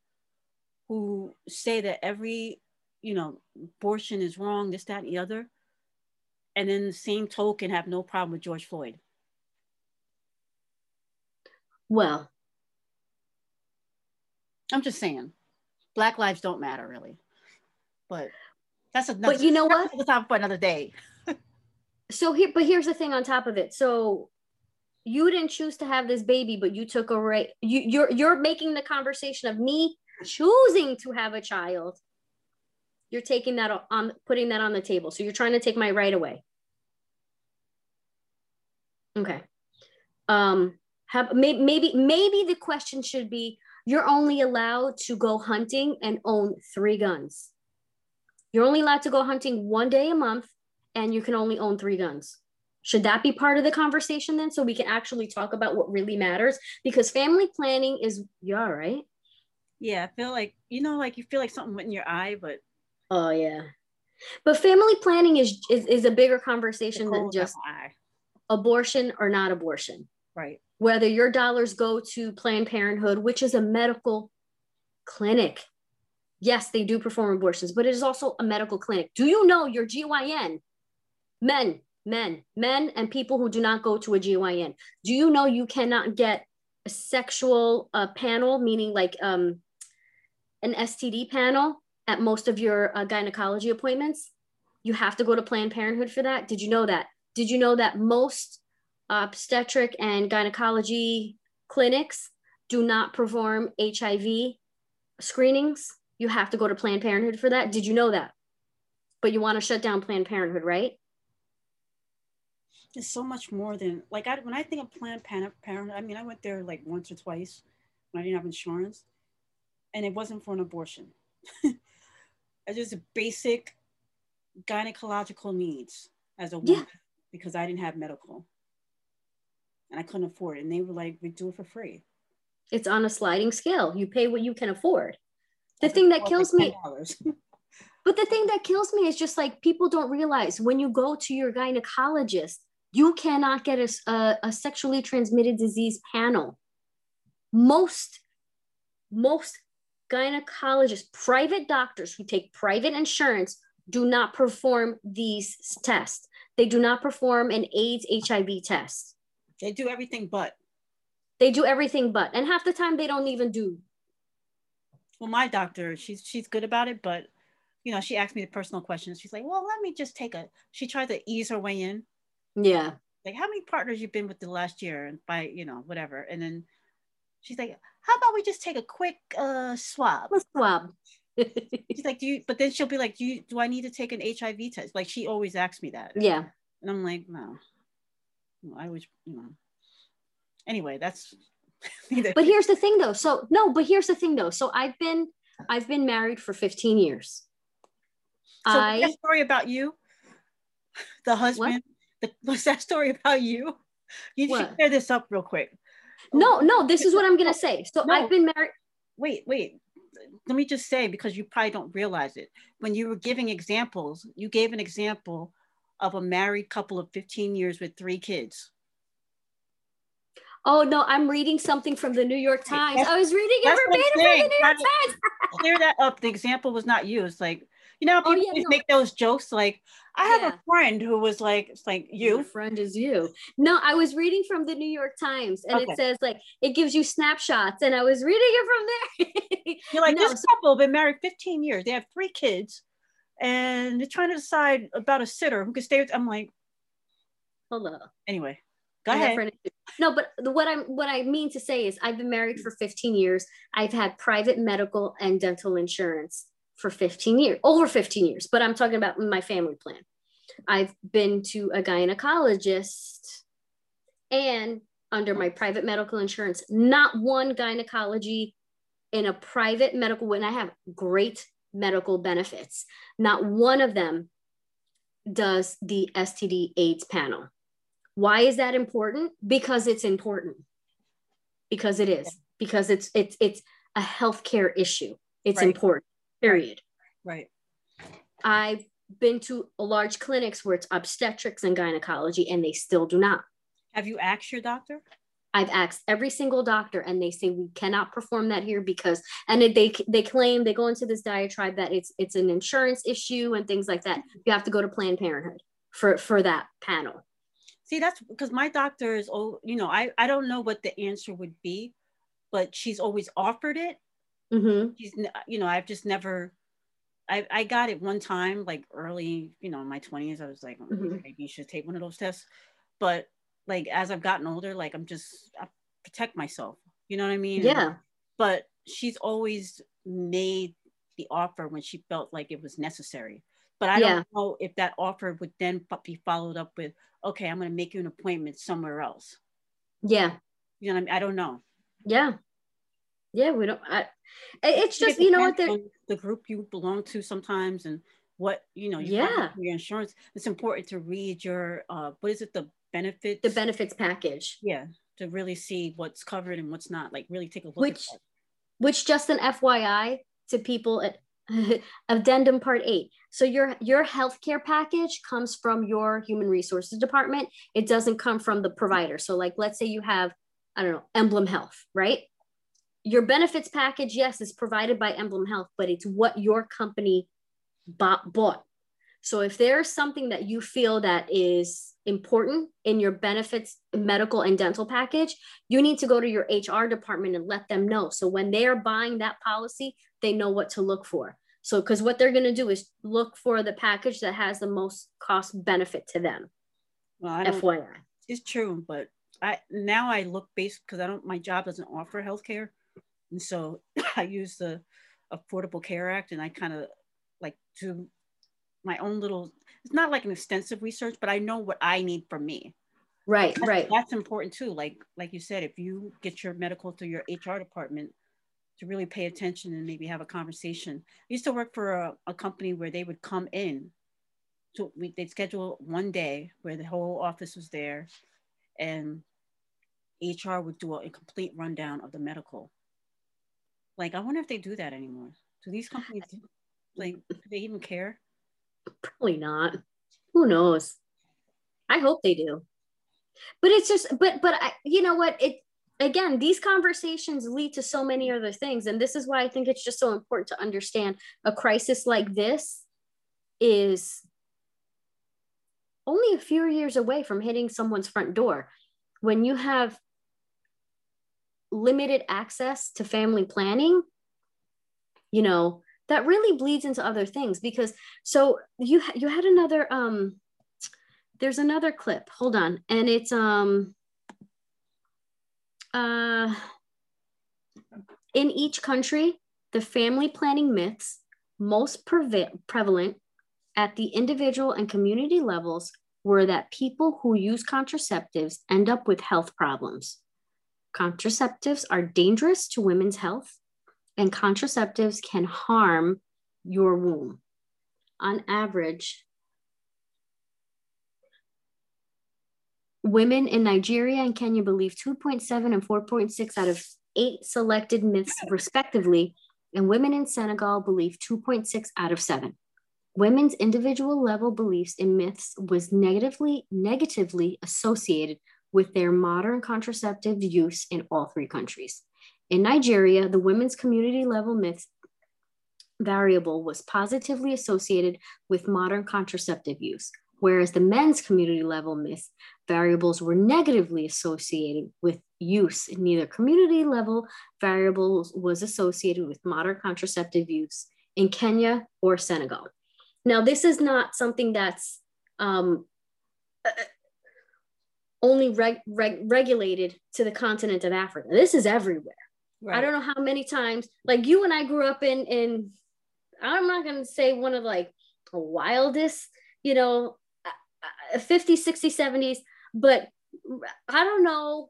Speaker 4: who say that every, you know, abortion is wrong, this, that, and the other, and then the same token have no problem with George Floyd.
Speaker 3: Well,
Speaker 4: I'm just saying, Black lives don't matter really, but that's another.
Speaker 3: but you know what?
Speaker 4: That's the topic for another day. (laughs)
Speaker 3: So here, but here's the thing on top of it. So you didn't choose to have this baby, but you took a right. You you're you're making the conversation of me choosing to have a child. You're taking that on, putting that on the table. So you're trying to take my right away. Okay. Um. Have maybe maybe the question should be: You're only allowed to go hunting and own three guns. You're only allowed to go hunting one day a month, and you can only own three guns. Should that be part of the conversation then, so we can actually talk about what really matters? Because family planning is yeah, right?
Speaker 4: Yeah, I feel like you know, like you feel like something went in your eye, but
Speaker 3: Oh yeah. But family planning is is, is a bigger conversation than just abortion or not abortion.
Speaker 4: right.
Speaker 3: Whether your dollars go to Planned Parenthood, which is a medical clinic. Yes, they do perform abortions, but it is also a medical clinic. Do you know your GYN? Men, men, men, and people who do not go to a GYN. Do you know you cannot get a sexual uh, panel, meaning like um, an STD panel at most of your uh, gynecology appointments? You have to go to Planned Parenthood for that. Did you know that? Did you know that most obstetric and gynecology clinics do not perform HIV screenings? You have to go to Planned Parenthood for that. Did you know that? But you want to shut down Planned Parenthood, right?
Speaker 4: It's so much more than like I when I think of Planned Parenthood. I mean, I went there like once or twice when I didn't have insurance, and it wasn't for an abortion. (laughs) it's just basic gynecological needs as a woman
Speaker 3: Yeah.
Speaker 4: because I didn't have medical, and I couldn't afford it. And they were like, "We do it for free."
Speaker 3: It's on a sliding scale. You pay what you can afford. The thing that kills
Speaker 4: like
Speaker 3: me, (laughs) But the thing that kills me is just like people don't realize when you go to your gynecologist, you cannot get a, a, a sexually transmitted disease panel. Most, most gynecologists, private doctors who take private insurance do not perform these tests. They do not perform an AIDS HIV test.
Speaker 4: They do everything but.
Speaker 3: They do everything but. And half the time they don't even do.
Speaker 4: Well, my doctor, she's she's good about it, but you know, she asked me the personal questions. She's like, well, let me just take a she tried to ease her way in.
Speaker 3: Yeah.
Speaker 4: Like, how many partners you've been with the last year and by, you know, whatever. And then she's like, how about we just take a quick uh swab?
Speaker 3: A swab. (laughs)
Speaker 4: She's like, do you? But then she'll be like, do you? Do I need to take an HIV test? Like she always asks me that.
Speaker 3: Yeah.
Speaker 4: And I'm like, no. no I was, you know. Anyway, that's. (laughs)
Speaker 3: but here's the thing, though. So no, but here's the thing, though. So I've been, I've been married for 15 years.
Speaker 4: So I that story about you, the husband. The, (laughs) was that story about you? You what? should clear this up real quick.
Speaker 3: No, no, this is what I'm gonna say. So no. I've been married.
Speaker 4: Wait, wait. Let me just say because you probably don't realize it. When you were giving examples you gave an example of a married couple of 15 years with three kids.
Speaker 3: Oh no i'm reading something from the new york times. i was reading it verbatim from the new york times.
Speaker 4: clear that up. The example was not used. Like you know, oh, people oh, yeah, no. make those jokes like, I have yeah. a friend who was like, it's like you. Your
Speaker 3: friend is you. No, I was reading from the New York Times and okay. it says like it gives you snapshots, and I was reading it from there. (laughs)
Speaker 4: You're like, no, this so- couple been married 15 years. They have three kids, and they're trying to decide about a sitter who could stay with. I'm like,
Speaker 3: hello.
Speaker 4: Anyway, go ahead.
Speaker 3: No, but what I'm what I mean to say is I've been married for 15 years. I've had private medical and dental insurance for 15 years, over 15 years, but I'm talking about my family plan. I've been to a gynecologist and under my private medical insurance, not one gynecology in a private medical, when I have great medical benefits, not one of them does the STD AIDS panel. Why is that important? Because it's important. Because it is. Because it's it's it's a healthcare issue. It's right. important period.
Speaker 4: Right.
Speaker 3: I've been to large clinics where it's obstetrics and gynecology, and they still do not.
Speaker 4: Have you asked your doctor?
Speaker 3: I've asked every single doctor, and they say we cannot perform that here because, and they they claim they go into this diatribe that it's it's an insurance issue and things like that. You have to go to Planned Parenthood for for that panel.
Speaker 4: See, that's because my doctor is, oh, you know, I I don't know what the answer would be, but she's always offered it,
Speaker 3: Mm-hmm.
Speaker 4: He's, you know, I've just never. I, I got it one time, like early, you know, in my 20s. I was like, oh, mm-hmm. maybe you should take one of those tests. But like as I've gotten older, like I'm just I protect myself. You know what I mean?
Speaker 3: Yeah.
Speaker 4: But she's always made the offer when she felt like it was necessary. But I yeah. don't know if that offer would then be followed up with, okay, I'm going to make you an appointment somewhere else.
Speaker 3: Yeah.
Speaker 4: You know what I mean? I don't know.
Speaker 3: Yeah yeah we don't I, it's just it you know what
Speaker 4: the group you belong to sometimes and what you know you
Speaker 3: yeah.
Speaker 4: your insurance. It's important to read your uh what is it the benefits?
Speaker 3: The benefits package.
Speaker 4: Yeah to really see what's covered and what's not like really take a look
Speaker 3: which which just an fyi to people at (laughs) addendum part eight. So your your healthcare package comes from your human resources department. It doesn't come from the provider. So like let's say you have i don't know emblem health right your benefits package, yes, is provided by Emblem Health, but it's what your company bought. bought. So if there's something that you feel that is important in your benefits, medical and dental package, you need to go to your HR department and let them know. So when they are buying that policy, they know what to look for. So because what they're going to do is look for the package that has the most cost benefit to them.
Speaker 4: Well, I FYI. It's true, but I now I look based because I don't my job doesn't offer healthcare. And so (laughs) I use the Affordable Care Act and I kind of like do my own little, it's not like an extensive research, but I know what I need from me.
Speaker 3: Right,
Speaker 4: that's,
Speaker 3: right.
Speaker 4: That's important too. Like, like you said, if you get your medical through your HR department to really pay attention and maybe have a conversation. I used to work for a, a company where they would come in so we, they'd schedule one day where the whole office was there and HR would do a, a complete rundown of the medical like, I wonder if they do that anymore. Do these companies? Like, do they even care?
Speaker 3: Probably not. Who knows? I hope they do. But it's just, but, but I, you know what? It, again, these conversations lead to so many other things. And this is why I think it's just so important to understand a crisis like this is only a few years away from hitting someone's front door. When you have limited access to family planning, you know, that really bleeds into other things because so you you had another um there's another clip. Hold on. And it's um uh in each country, the family planning myths most prevalent at the individual and community levels were that people who use contraceptives end up with health problems. Contraceptives are dangerous to women's health, and contraceptives can harm your womb. On average, women in Nigeria and Kenya believe 2.7 and 4.6 out of eight selected myths, respectively, and women in Senegal believe 2.6 out of seven. Women's individual level beliefs in myths was negatively negatively associated with their modern contraceptive use in all three countries. In Nigeria, the women's community level myths variable was positively associated with modern contraceptive use, whereas the men's community level myth variables were negatively associated with use. Neither community level variables was associated with modern contraceptive use in Kenya or Senegal. Now, this is not something that's um, only reg- reg- regulated to the continent of Africa. This is everywhere. Right. I don't know how many times, like you and I grew up in, in I'm not going to say one of like the wildest, you know, 50s, 60s, 70s, but I don't know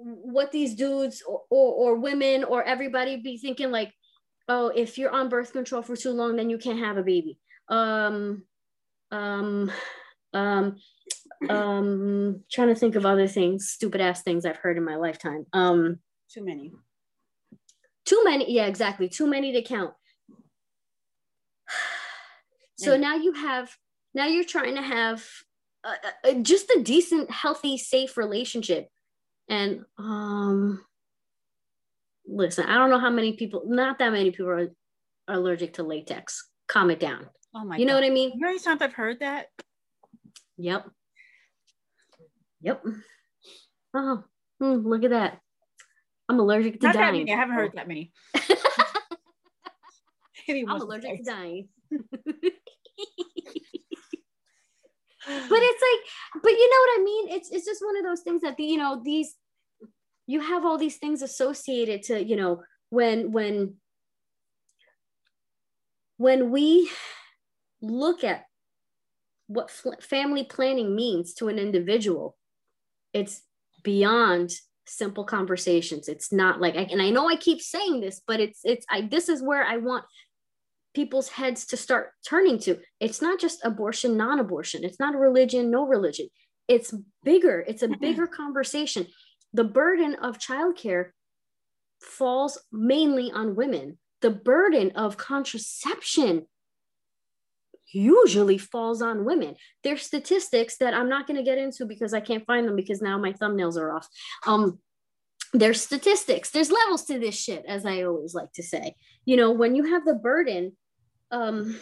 Speaker 3: what these dudes or, or, or women or everybody be thinking like, oh, if you're on birth control for too long, then you can't have a baby um, um, um, um, trying to think of other things, stupid ass things I've heard in my lifetime. Um,
Speaker 4: too many.
Speaker 3: Too many. Yeah, exactly. Too many to count. (sighs) So now you have, now you're trying to have a, a, just a decent, healthy, safe relationship. And um, listen, I don't know how many people, not that many people are, are allergic to latex. Calm it down.
Speaker 4: Oh my
Speaker 3: You know
Speaker 4: God.
Speaker 3: what I mean?
Speaker 4: You know times I've heard that?
Speaker 3: Yep. Yep. Oh, hmm, look at that. I'm allergic to
Speaker 4: Not that
Speaker 3: dying.
Speaker 4: many. I haven't heard that many. (laughs)
Speaker 3: I'm allergic to dying. (laughs) but it's like, but you know what I mean? It's it's just one of those things that the, you know, these you have all these things associated to, you know, when when when we look at what fl- family planning means to an individual, it's beyond simple conversations. It's not like, and I know I keep saying this, but it's, it's, I, this is where I want people's heads to start turning to. It's not just abortion, non abortion. It's not a religion, no religion. It's bigger. It's a mm-hmm. bigger conversation. The burden of childcare falls mainly on women. The burden of contraception usually falls on women. There's statistics that I'm not going to get into because I can't find them because now my thumbnails are off. Um, there's statistics, there's levels to this shit, as I always like to say. You know, when you have the burden um,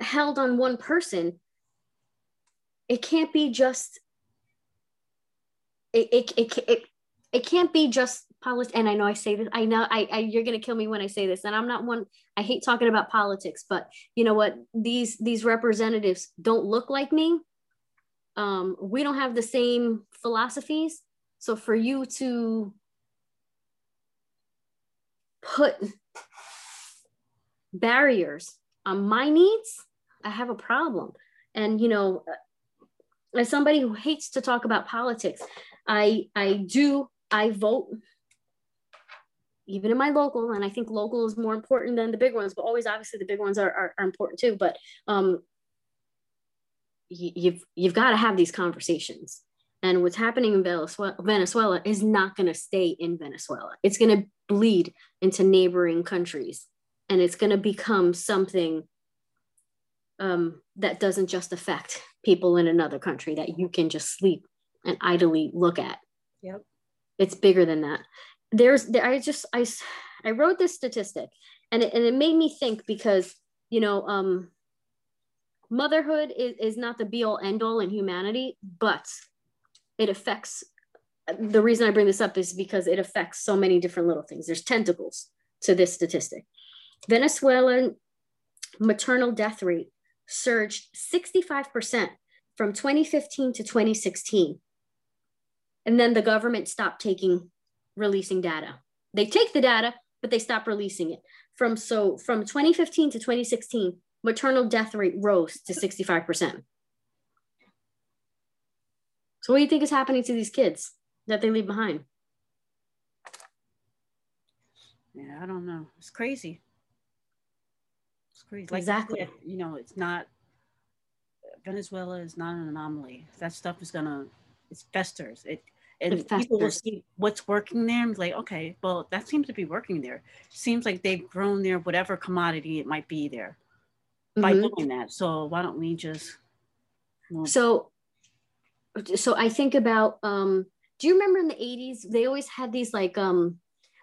Speaker 3: held on one person, it can't be just. It, it, it, it, it can't be just politics. And I know I say this, I know I, I you're gonna kill me when I say this. And I'm not one, I hate talking about politics, but you know what? These these representatives don't look like me. Um, we don't have the same philosophies. So for you to put barriers on my needs, I have a problem. And you know, as somebody who hates to talk about politics, I I do I vote even in my local, and I think local is more important than the big ones, but always obviously the big ones are, are, are important too. But um, y- you've you've got to have these conversations. And what's happening in Venezuela, Venezuela is not going to stay in Venezuela. It's going to bleed into neighboring countries. and it's going to become something um, that doesn't just affect people in another country that you can just sleep and idly look at.
Speaker 4: Yep.
Speaker 3: It's bigger than that. There's, there, I just, I, I wrote this statistic and it, and it made me think because, you know, um, motherhood is, is not the be all end all in humanity, but it affects, the reason I bring this up is because it affects so many different little things. There's tentacles to this statistic. Venezuelan maternal death rate surged 65% from 2015 to 2016. And then the government stopped taking releasing data. They take the data, but they stop releasing it. From so from 2015 to 2016, maternal death rate rose to 65%. So what do you think is happening to these kids that they leave behind?
Speaker 4: Yeah, I don't know. It's crazy. It's crazy. Like
Speaker 3: Exactly.
Speaker 4: you know, it's not Venezuela is not an anomaly. That stuff is gonna it festers. It and people will see what's working there and be like, okay, well, that seems to be working there. Seems like they've grown there, whatever commodity it might be there by
Speaker 3: Mhm.
Speaker 4: doing that. So why don't we just
Speaker 3: So, so I think about. Um, do you remember in the '80s they always had these like um,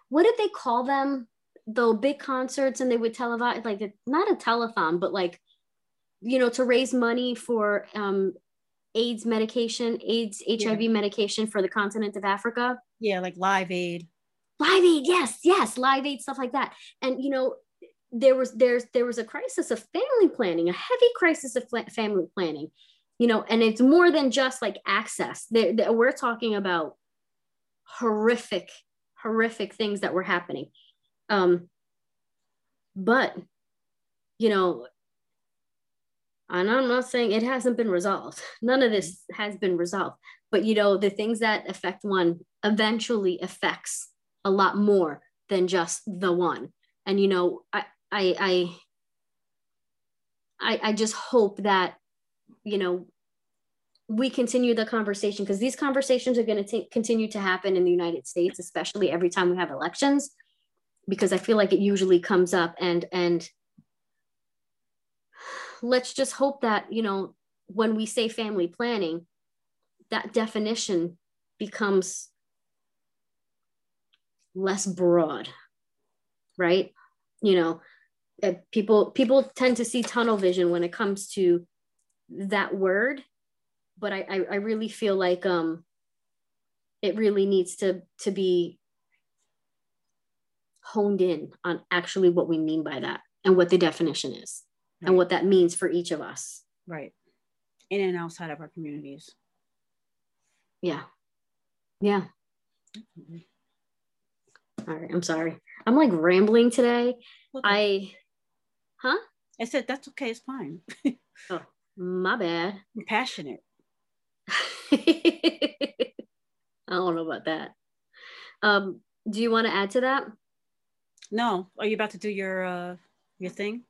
Speaker 3: what did they call them? The big concerts, and they would televise like a, not a telethon, but like, you know, to raise money for um, AIDS medication, AIDS HIV medication for the continent of Africa.
Speaker 4: yeah, like Live Aid.
Speaker 3: Live Aid, yes, yes, Live Aid, stuff like that. And you know, there was there's there was a crisis of family planning, a heavy crisis of family planning. You know, and it's more than just like access. There, there- we're talking about horrific, horrific things that were happening. Um, but you know, and I'm not saying it hasn't been resolved. None of this mm-hmm. has been resolved. But you know, the things that affect one eventually affects a lot more than just the one. And you know, I I I I, I just hope that you know we continue the conversation because these conversations are going to continue to happen in the United States, especially every time we have elections, because I feel like it usually comes up and and let's just hope that you know when we say family planning that definition becomes less broad right? You know people people tend to see tunnel vision when it comes to that word but I, I i really feel like um it really needs to to be honed in on actually what we mean by that and what the definition is and what that means for each of us
Speaker 4: Right. In and outside of our communities.
Speaker 3: yeah yeah all right i'm sorry i'm like rambling today
Speaker 4: Okay.
Speaker 3: i huh
Speaker 4: I said that's okay, it's fine.
Speaker 3: oh my bad (laughs)
Speaker 4: I'm passionate. (laughs)
Speaker 3: i don't know about that um do you want to add to that
Speaker 4: No, are you about to do your uh your thing?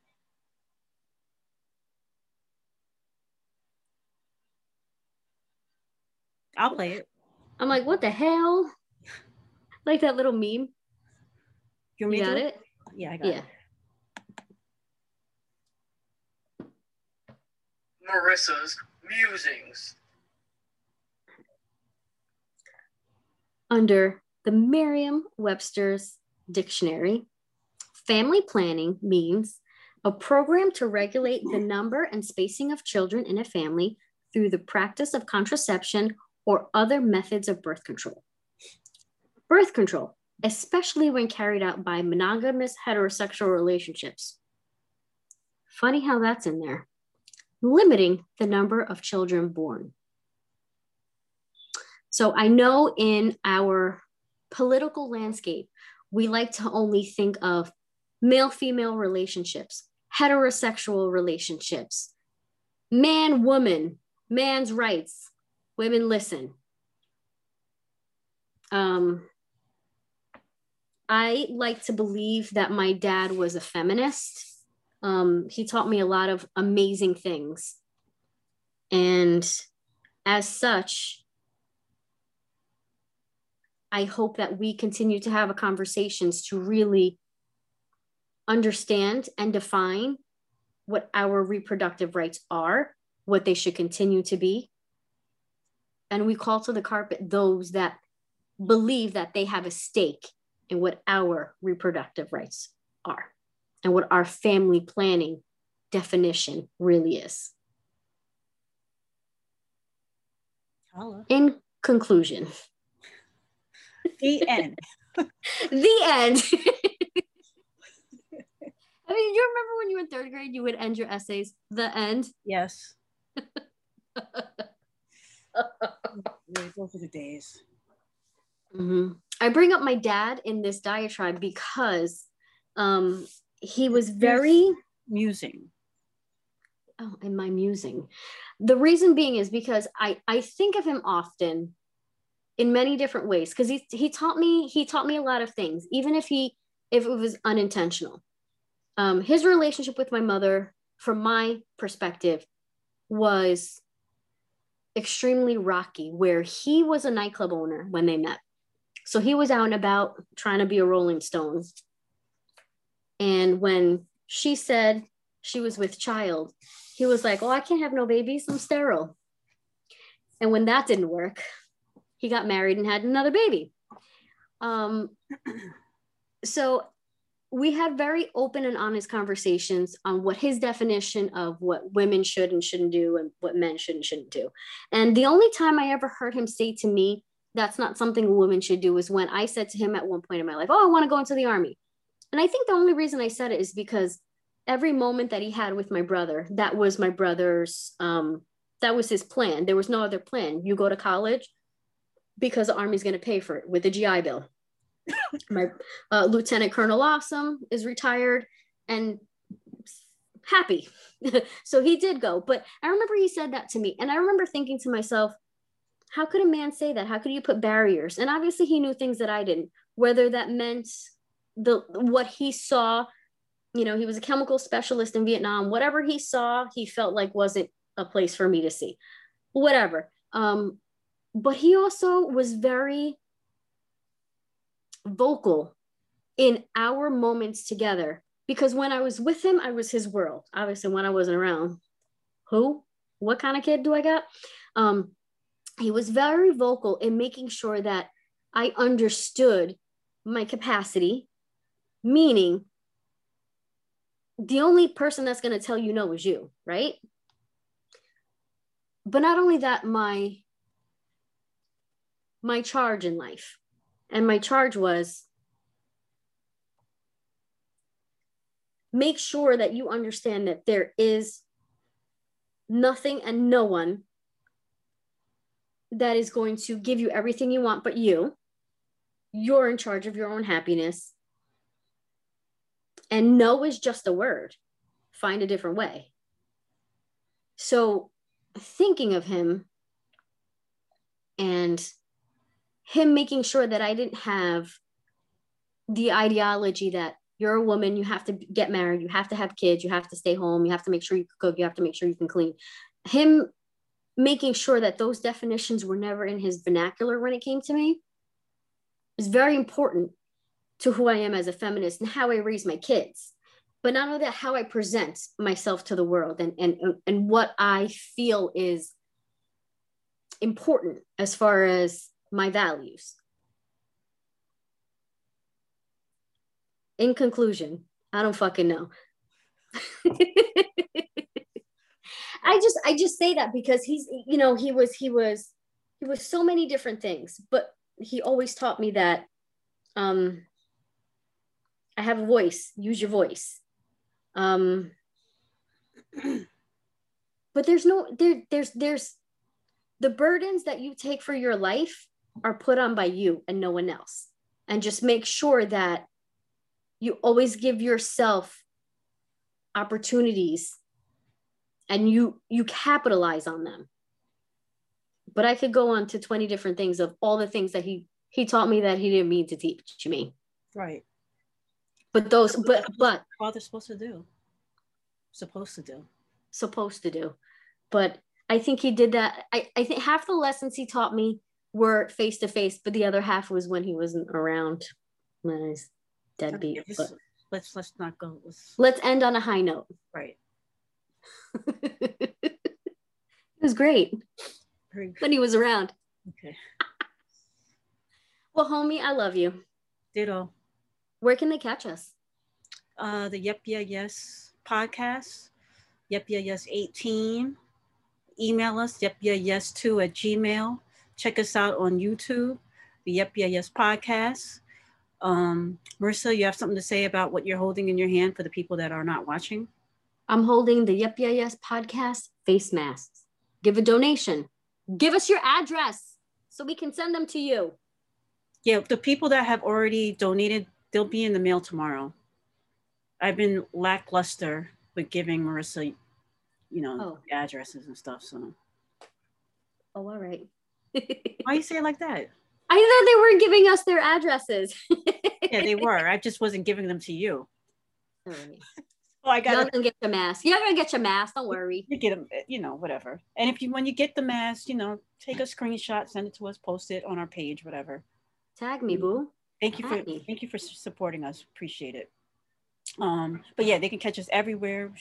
Speaker 4: I'll play it.
Speaker 3: i'm like what the hell like that little meme
Speaker 4: You want me
Speaker 3: you
Speaker 4: to
Speaker 3: got
Speaker 4: do
Speaker 3: it
Speaker 4: Yeah, I got
Speaker 3: yeah
Speaker 4: it.
Speaker 9: Marisa's musings.
Speaker 3: under the Merriam Webster's dictionary, family planning means a program to regulate the number and spacing of children in a family through the practice of contraception or other methods of birth control. Birth control, especially when carried out by monogamous heterosexual relationships. Funny how that's in there. Limiting the number of children born. So I know in our political landscape, we like to only think of male female relationships, heterosexual relationships, man woman, man's rights, women listen. Um, I like to believe that my dad was a feminist. Um, he taught me a lot of amazing things. And as such, I hope that we continue to have conversations to really understand and define what our reproductive rights are, what they should continue to be. And we call to the carpet those that believe that they have a stake in what our reproductive rights are and what our family planning definition really is.
Speaker 4: Holla.
Speaker 3: In conclusion,
Speaker 4: The end. (laughs)
Speaker 3: the end. (laughs) I mean, you remember when you were in third grade, you would end your essays, the end?
Speaker 4: Yes. (laughs) Those are the days.
Speaker 3: Mhm. I bring up my dad in this diatribe because um, he was very
Speaker 4: Musing.
Speaker 3: oh, in my musing. The reason being is because I I think of him often in many different ways because he he taught me he taught me a lot of things even if he if it was unintentional. Um, his relationship with my mother, from my perspective, was extremely rocky. Where he was a nightclub owner when they met, so he was out and about trying to be a Rolling Stone. And when she said she was with child, he was like, Oh, I can't have no babies. I'm sterile. And when that didn't work, he got married and had another baby. Um, (clears throat) so we had very open and honest conversations on what his definition of what women should and shouldn't do and what men should and shouldn't do. And the only time I ever heard him say to me, that's not something a woman should do, is when I said to him at one point in my life, Oh, I want to go into the army. And I think the only reason I said it is because every moment that he had with my brother, that was my brother's, um, that was his plan. There was no other plan. You go to college because the army's going to pay for it with the GI Bill. My uh, Lieutenant Colonel Awesome is retired and happy. (laughs) so he did go. But I remember he said that to me. And I remember thinking to myself, how could a man say that? How could you put barriers? And obviously he knew things that I didn't, whether that meant the what he saw, you know, he was a chemical specialist in Vietnam, whatever he saw, he felt like wasn't a place for me to see. Whatever. Um, but he also was very vocal in our moments together because when I was with him, I was his world. Obviously, when I wasn't around, who, what kind of kid do I got? Um, he was very vocal in making sure that I understood my capacity, meaning the only person that's going to tell you no is you, right? But not only that, my my charge in life. And my charge was make sure that you understand that there is nothing and no one that is going to give you everything you want but you. You're in charge of your own happiness. And no is just a word. Find a different way. So, thinking of him and him making sure that I didn't have the ideology that you're a woman, you have to get married, you have to have kids, you have to stay home, you have to make sure you cook, you have to make sure you can clean. Him making sure that those definitions were never in his vernacular when it came to me is very important to who I am as a feminist and how I raise my kids. But not only that, how I present myself to the world and, and, and what I feel is important as far as my values. In conclusion, I don't fucking know. (laughs) I just I just say that because he's you know he was he was he was so many different things, but he always taught me that um I have a voice, use your voice. Um (clears throat) but there's no there there's there's the burdens that you take for your life are put on by you and no one else. And just make sure that you always give yourself opportunities and you you capitalize on them. But I could go on to 20 different things of all the things that he he taught me that he didn't mean to teach me.
Speaker 4: Right.
Speaker 3: But those but but
Speaker 4: father's supposed to do. Supposed to do.
Speaker 3: Supposed to do. But I think he did that. I, I think half the lessons he taught me were face to face, but the other half was when he wasn't around. When I was deadbeat.
Speaker 4: His,
Speaker 3: But
Speaker 4: let's let's not go. Let's,
Speaker 3: Let's end on a high note.
Speaker 4: right. (laughs)
Speaker 3: it was great when he was around.
Speaker 4: okay.
Speaker 3: Well, homie, I love you.
Speaker 4: Ditto.
Speaker 3: Where can they catch us?
Speaker 4: Uh, the Yep Yeah Yes podcast. Yep Yeah Yes 18. Email us yep yeah yes 2 at gmail. Check us out on YouTube, the Yep Yeah Yes podcast. Um, Marisa, you have something to say about what you're holding in your hand for the people that are not watching?
Speaker 3: I'm holding the Yep Yeah Yes podcast face masks. Give a donation. Give us your address so we can send them to you.
Speaker 4: Yeah, the people that have already donated, they'll be in the mail tomorrow. I've been lackluster with giving Marisa, you know,
Speaker 3: Oh.
Speaker 4: addresses and stuff. So
Speaker 3: Oh, all right.
Speaker 4: Why you say it like that?
Speaker 3: I thought they weren't giving us their addresses.
Speaker 4: Yeah, they (laughs) were. I just wasn't giving them to you.
Speaker 3: All right.
Speaker 4: Oh, I
Speaker 3: You're
Speaker 4: got
Speaker 3: gonna get your mask. You're gonna get your mask. Don't worry.
Speaker 4: you get them, you know, whatever. And if you when you get the mask, you know, take a screenshot, send it to us, post it on our page, whatever.
Speaker 3: Tag me, boo.
Speaker 4: Thank you for
Speaker 3: me.
Speaker 4: thank you for supporting us. Appreciate it. Um, but yeah, they can catch us everywhere.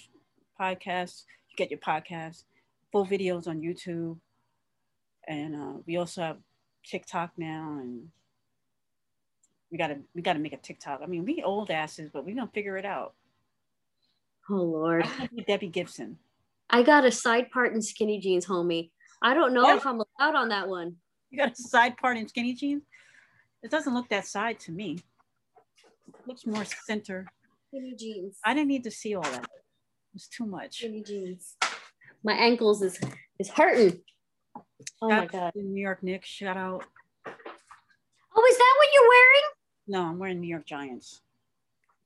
Speaker 4: Podcasts, you get your podcasts, full videos on YouTube, and uh, we also have TikTok now, and we gotta we gotta make a TikTok. I mean, we old asses, but we gonna figure it out.
Speaker 3: Oh Lord.
Speaker 4: I wanna be Debbie Gibson.
Speaker 3: I got a side part in skinny jeans, homie. I don't know
Speaker 4: What?
Speaker 3: if I'm allowed on that one.
Speaker 4: You got a side part in skinny jeans. It doesn't look that side to me. It looks more center.
Speaker 3: Skinny jeans.
Speaker 4: I didn't need to see all that. It's too much.
Speaker 3: Skinny jeans. My ankles is is hurting. Oh my
Speaker 4: Shout
Speaker 3: god.
Speaker 4: to New York Knicks. Shout out.
Speaker 3: Oh, is that what you're wearing?
Speaker 4: No, I'm wearing New York Giants.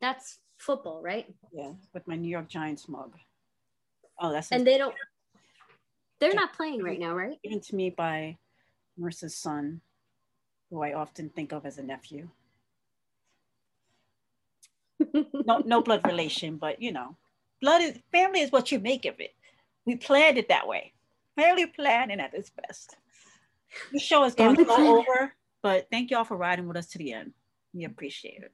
Speaker 3: That's football, right?
Speaker 4: Yeah, with my New York Giants mug. Oh, that's
Speaker 3: And they don't. They're not playing right now, right?
Speaker 4: given to me by Marisa's son, who I often think of as a nephew. (laughs) No, no blood relation, but you know, blood is family is what you make of it. We planned it that way. Family planning at its best. The show is
Speaker 3: going
Speaker 4: to
Speaker 3: go
Speaker 4: over, but thank y'all for riding with us to the end. We appreciate it.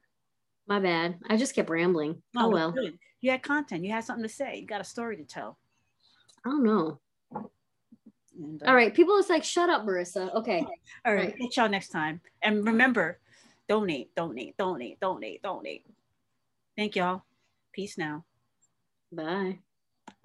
Speaker 3: My bad. I just kept rambling.
Speaker 4: No,
Speaker 3: oh well.
Speaker 4: good. You had content. You had something to say. You got a story to tell.
Speaker 3: I don't know.
Speaker 4: And, uh,
Speaker 3: All right. People is like, shut up, Marisa. Okay. (laughs)
Speaker 4: All right.
Speaker 3: Right.
Speaker 4: Catch y'all next time. And remember, donate, donate, donate, donate, donate. Thank y'all. Peace now.
Speaker 3: Bye.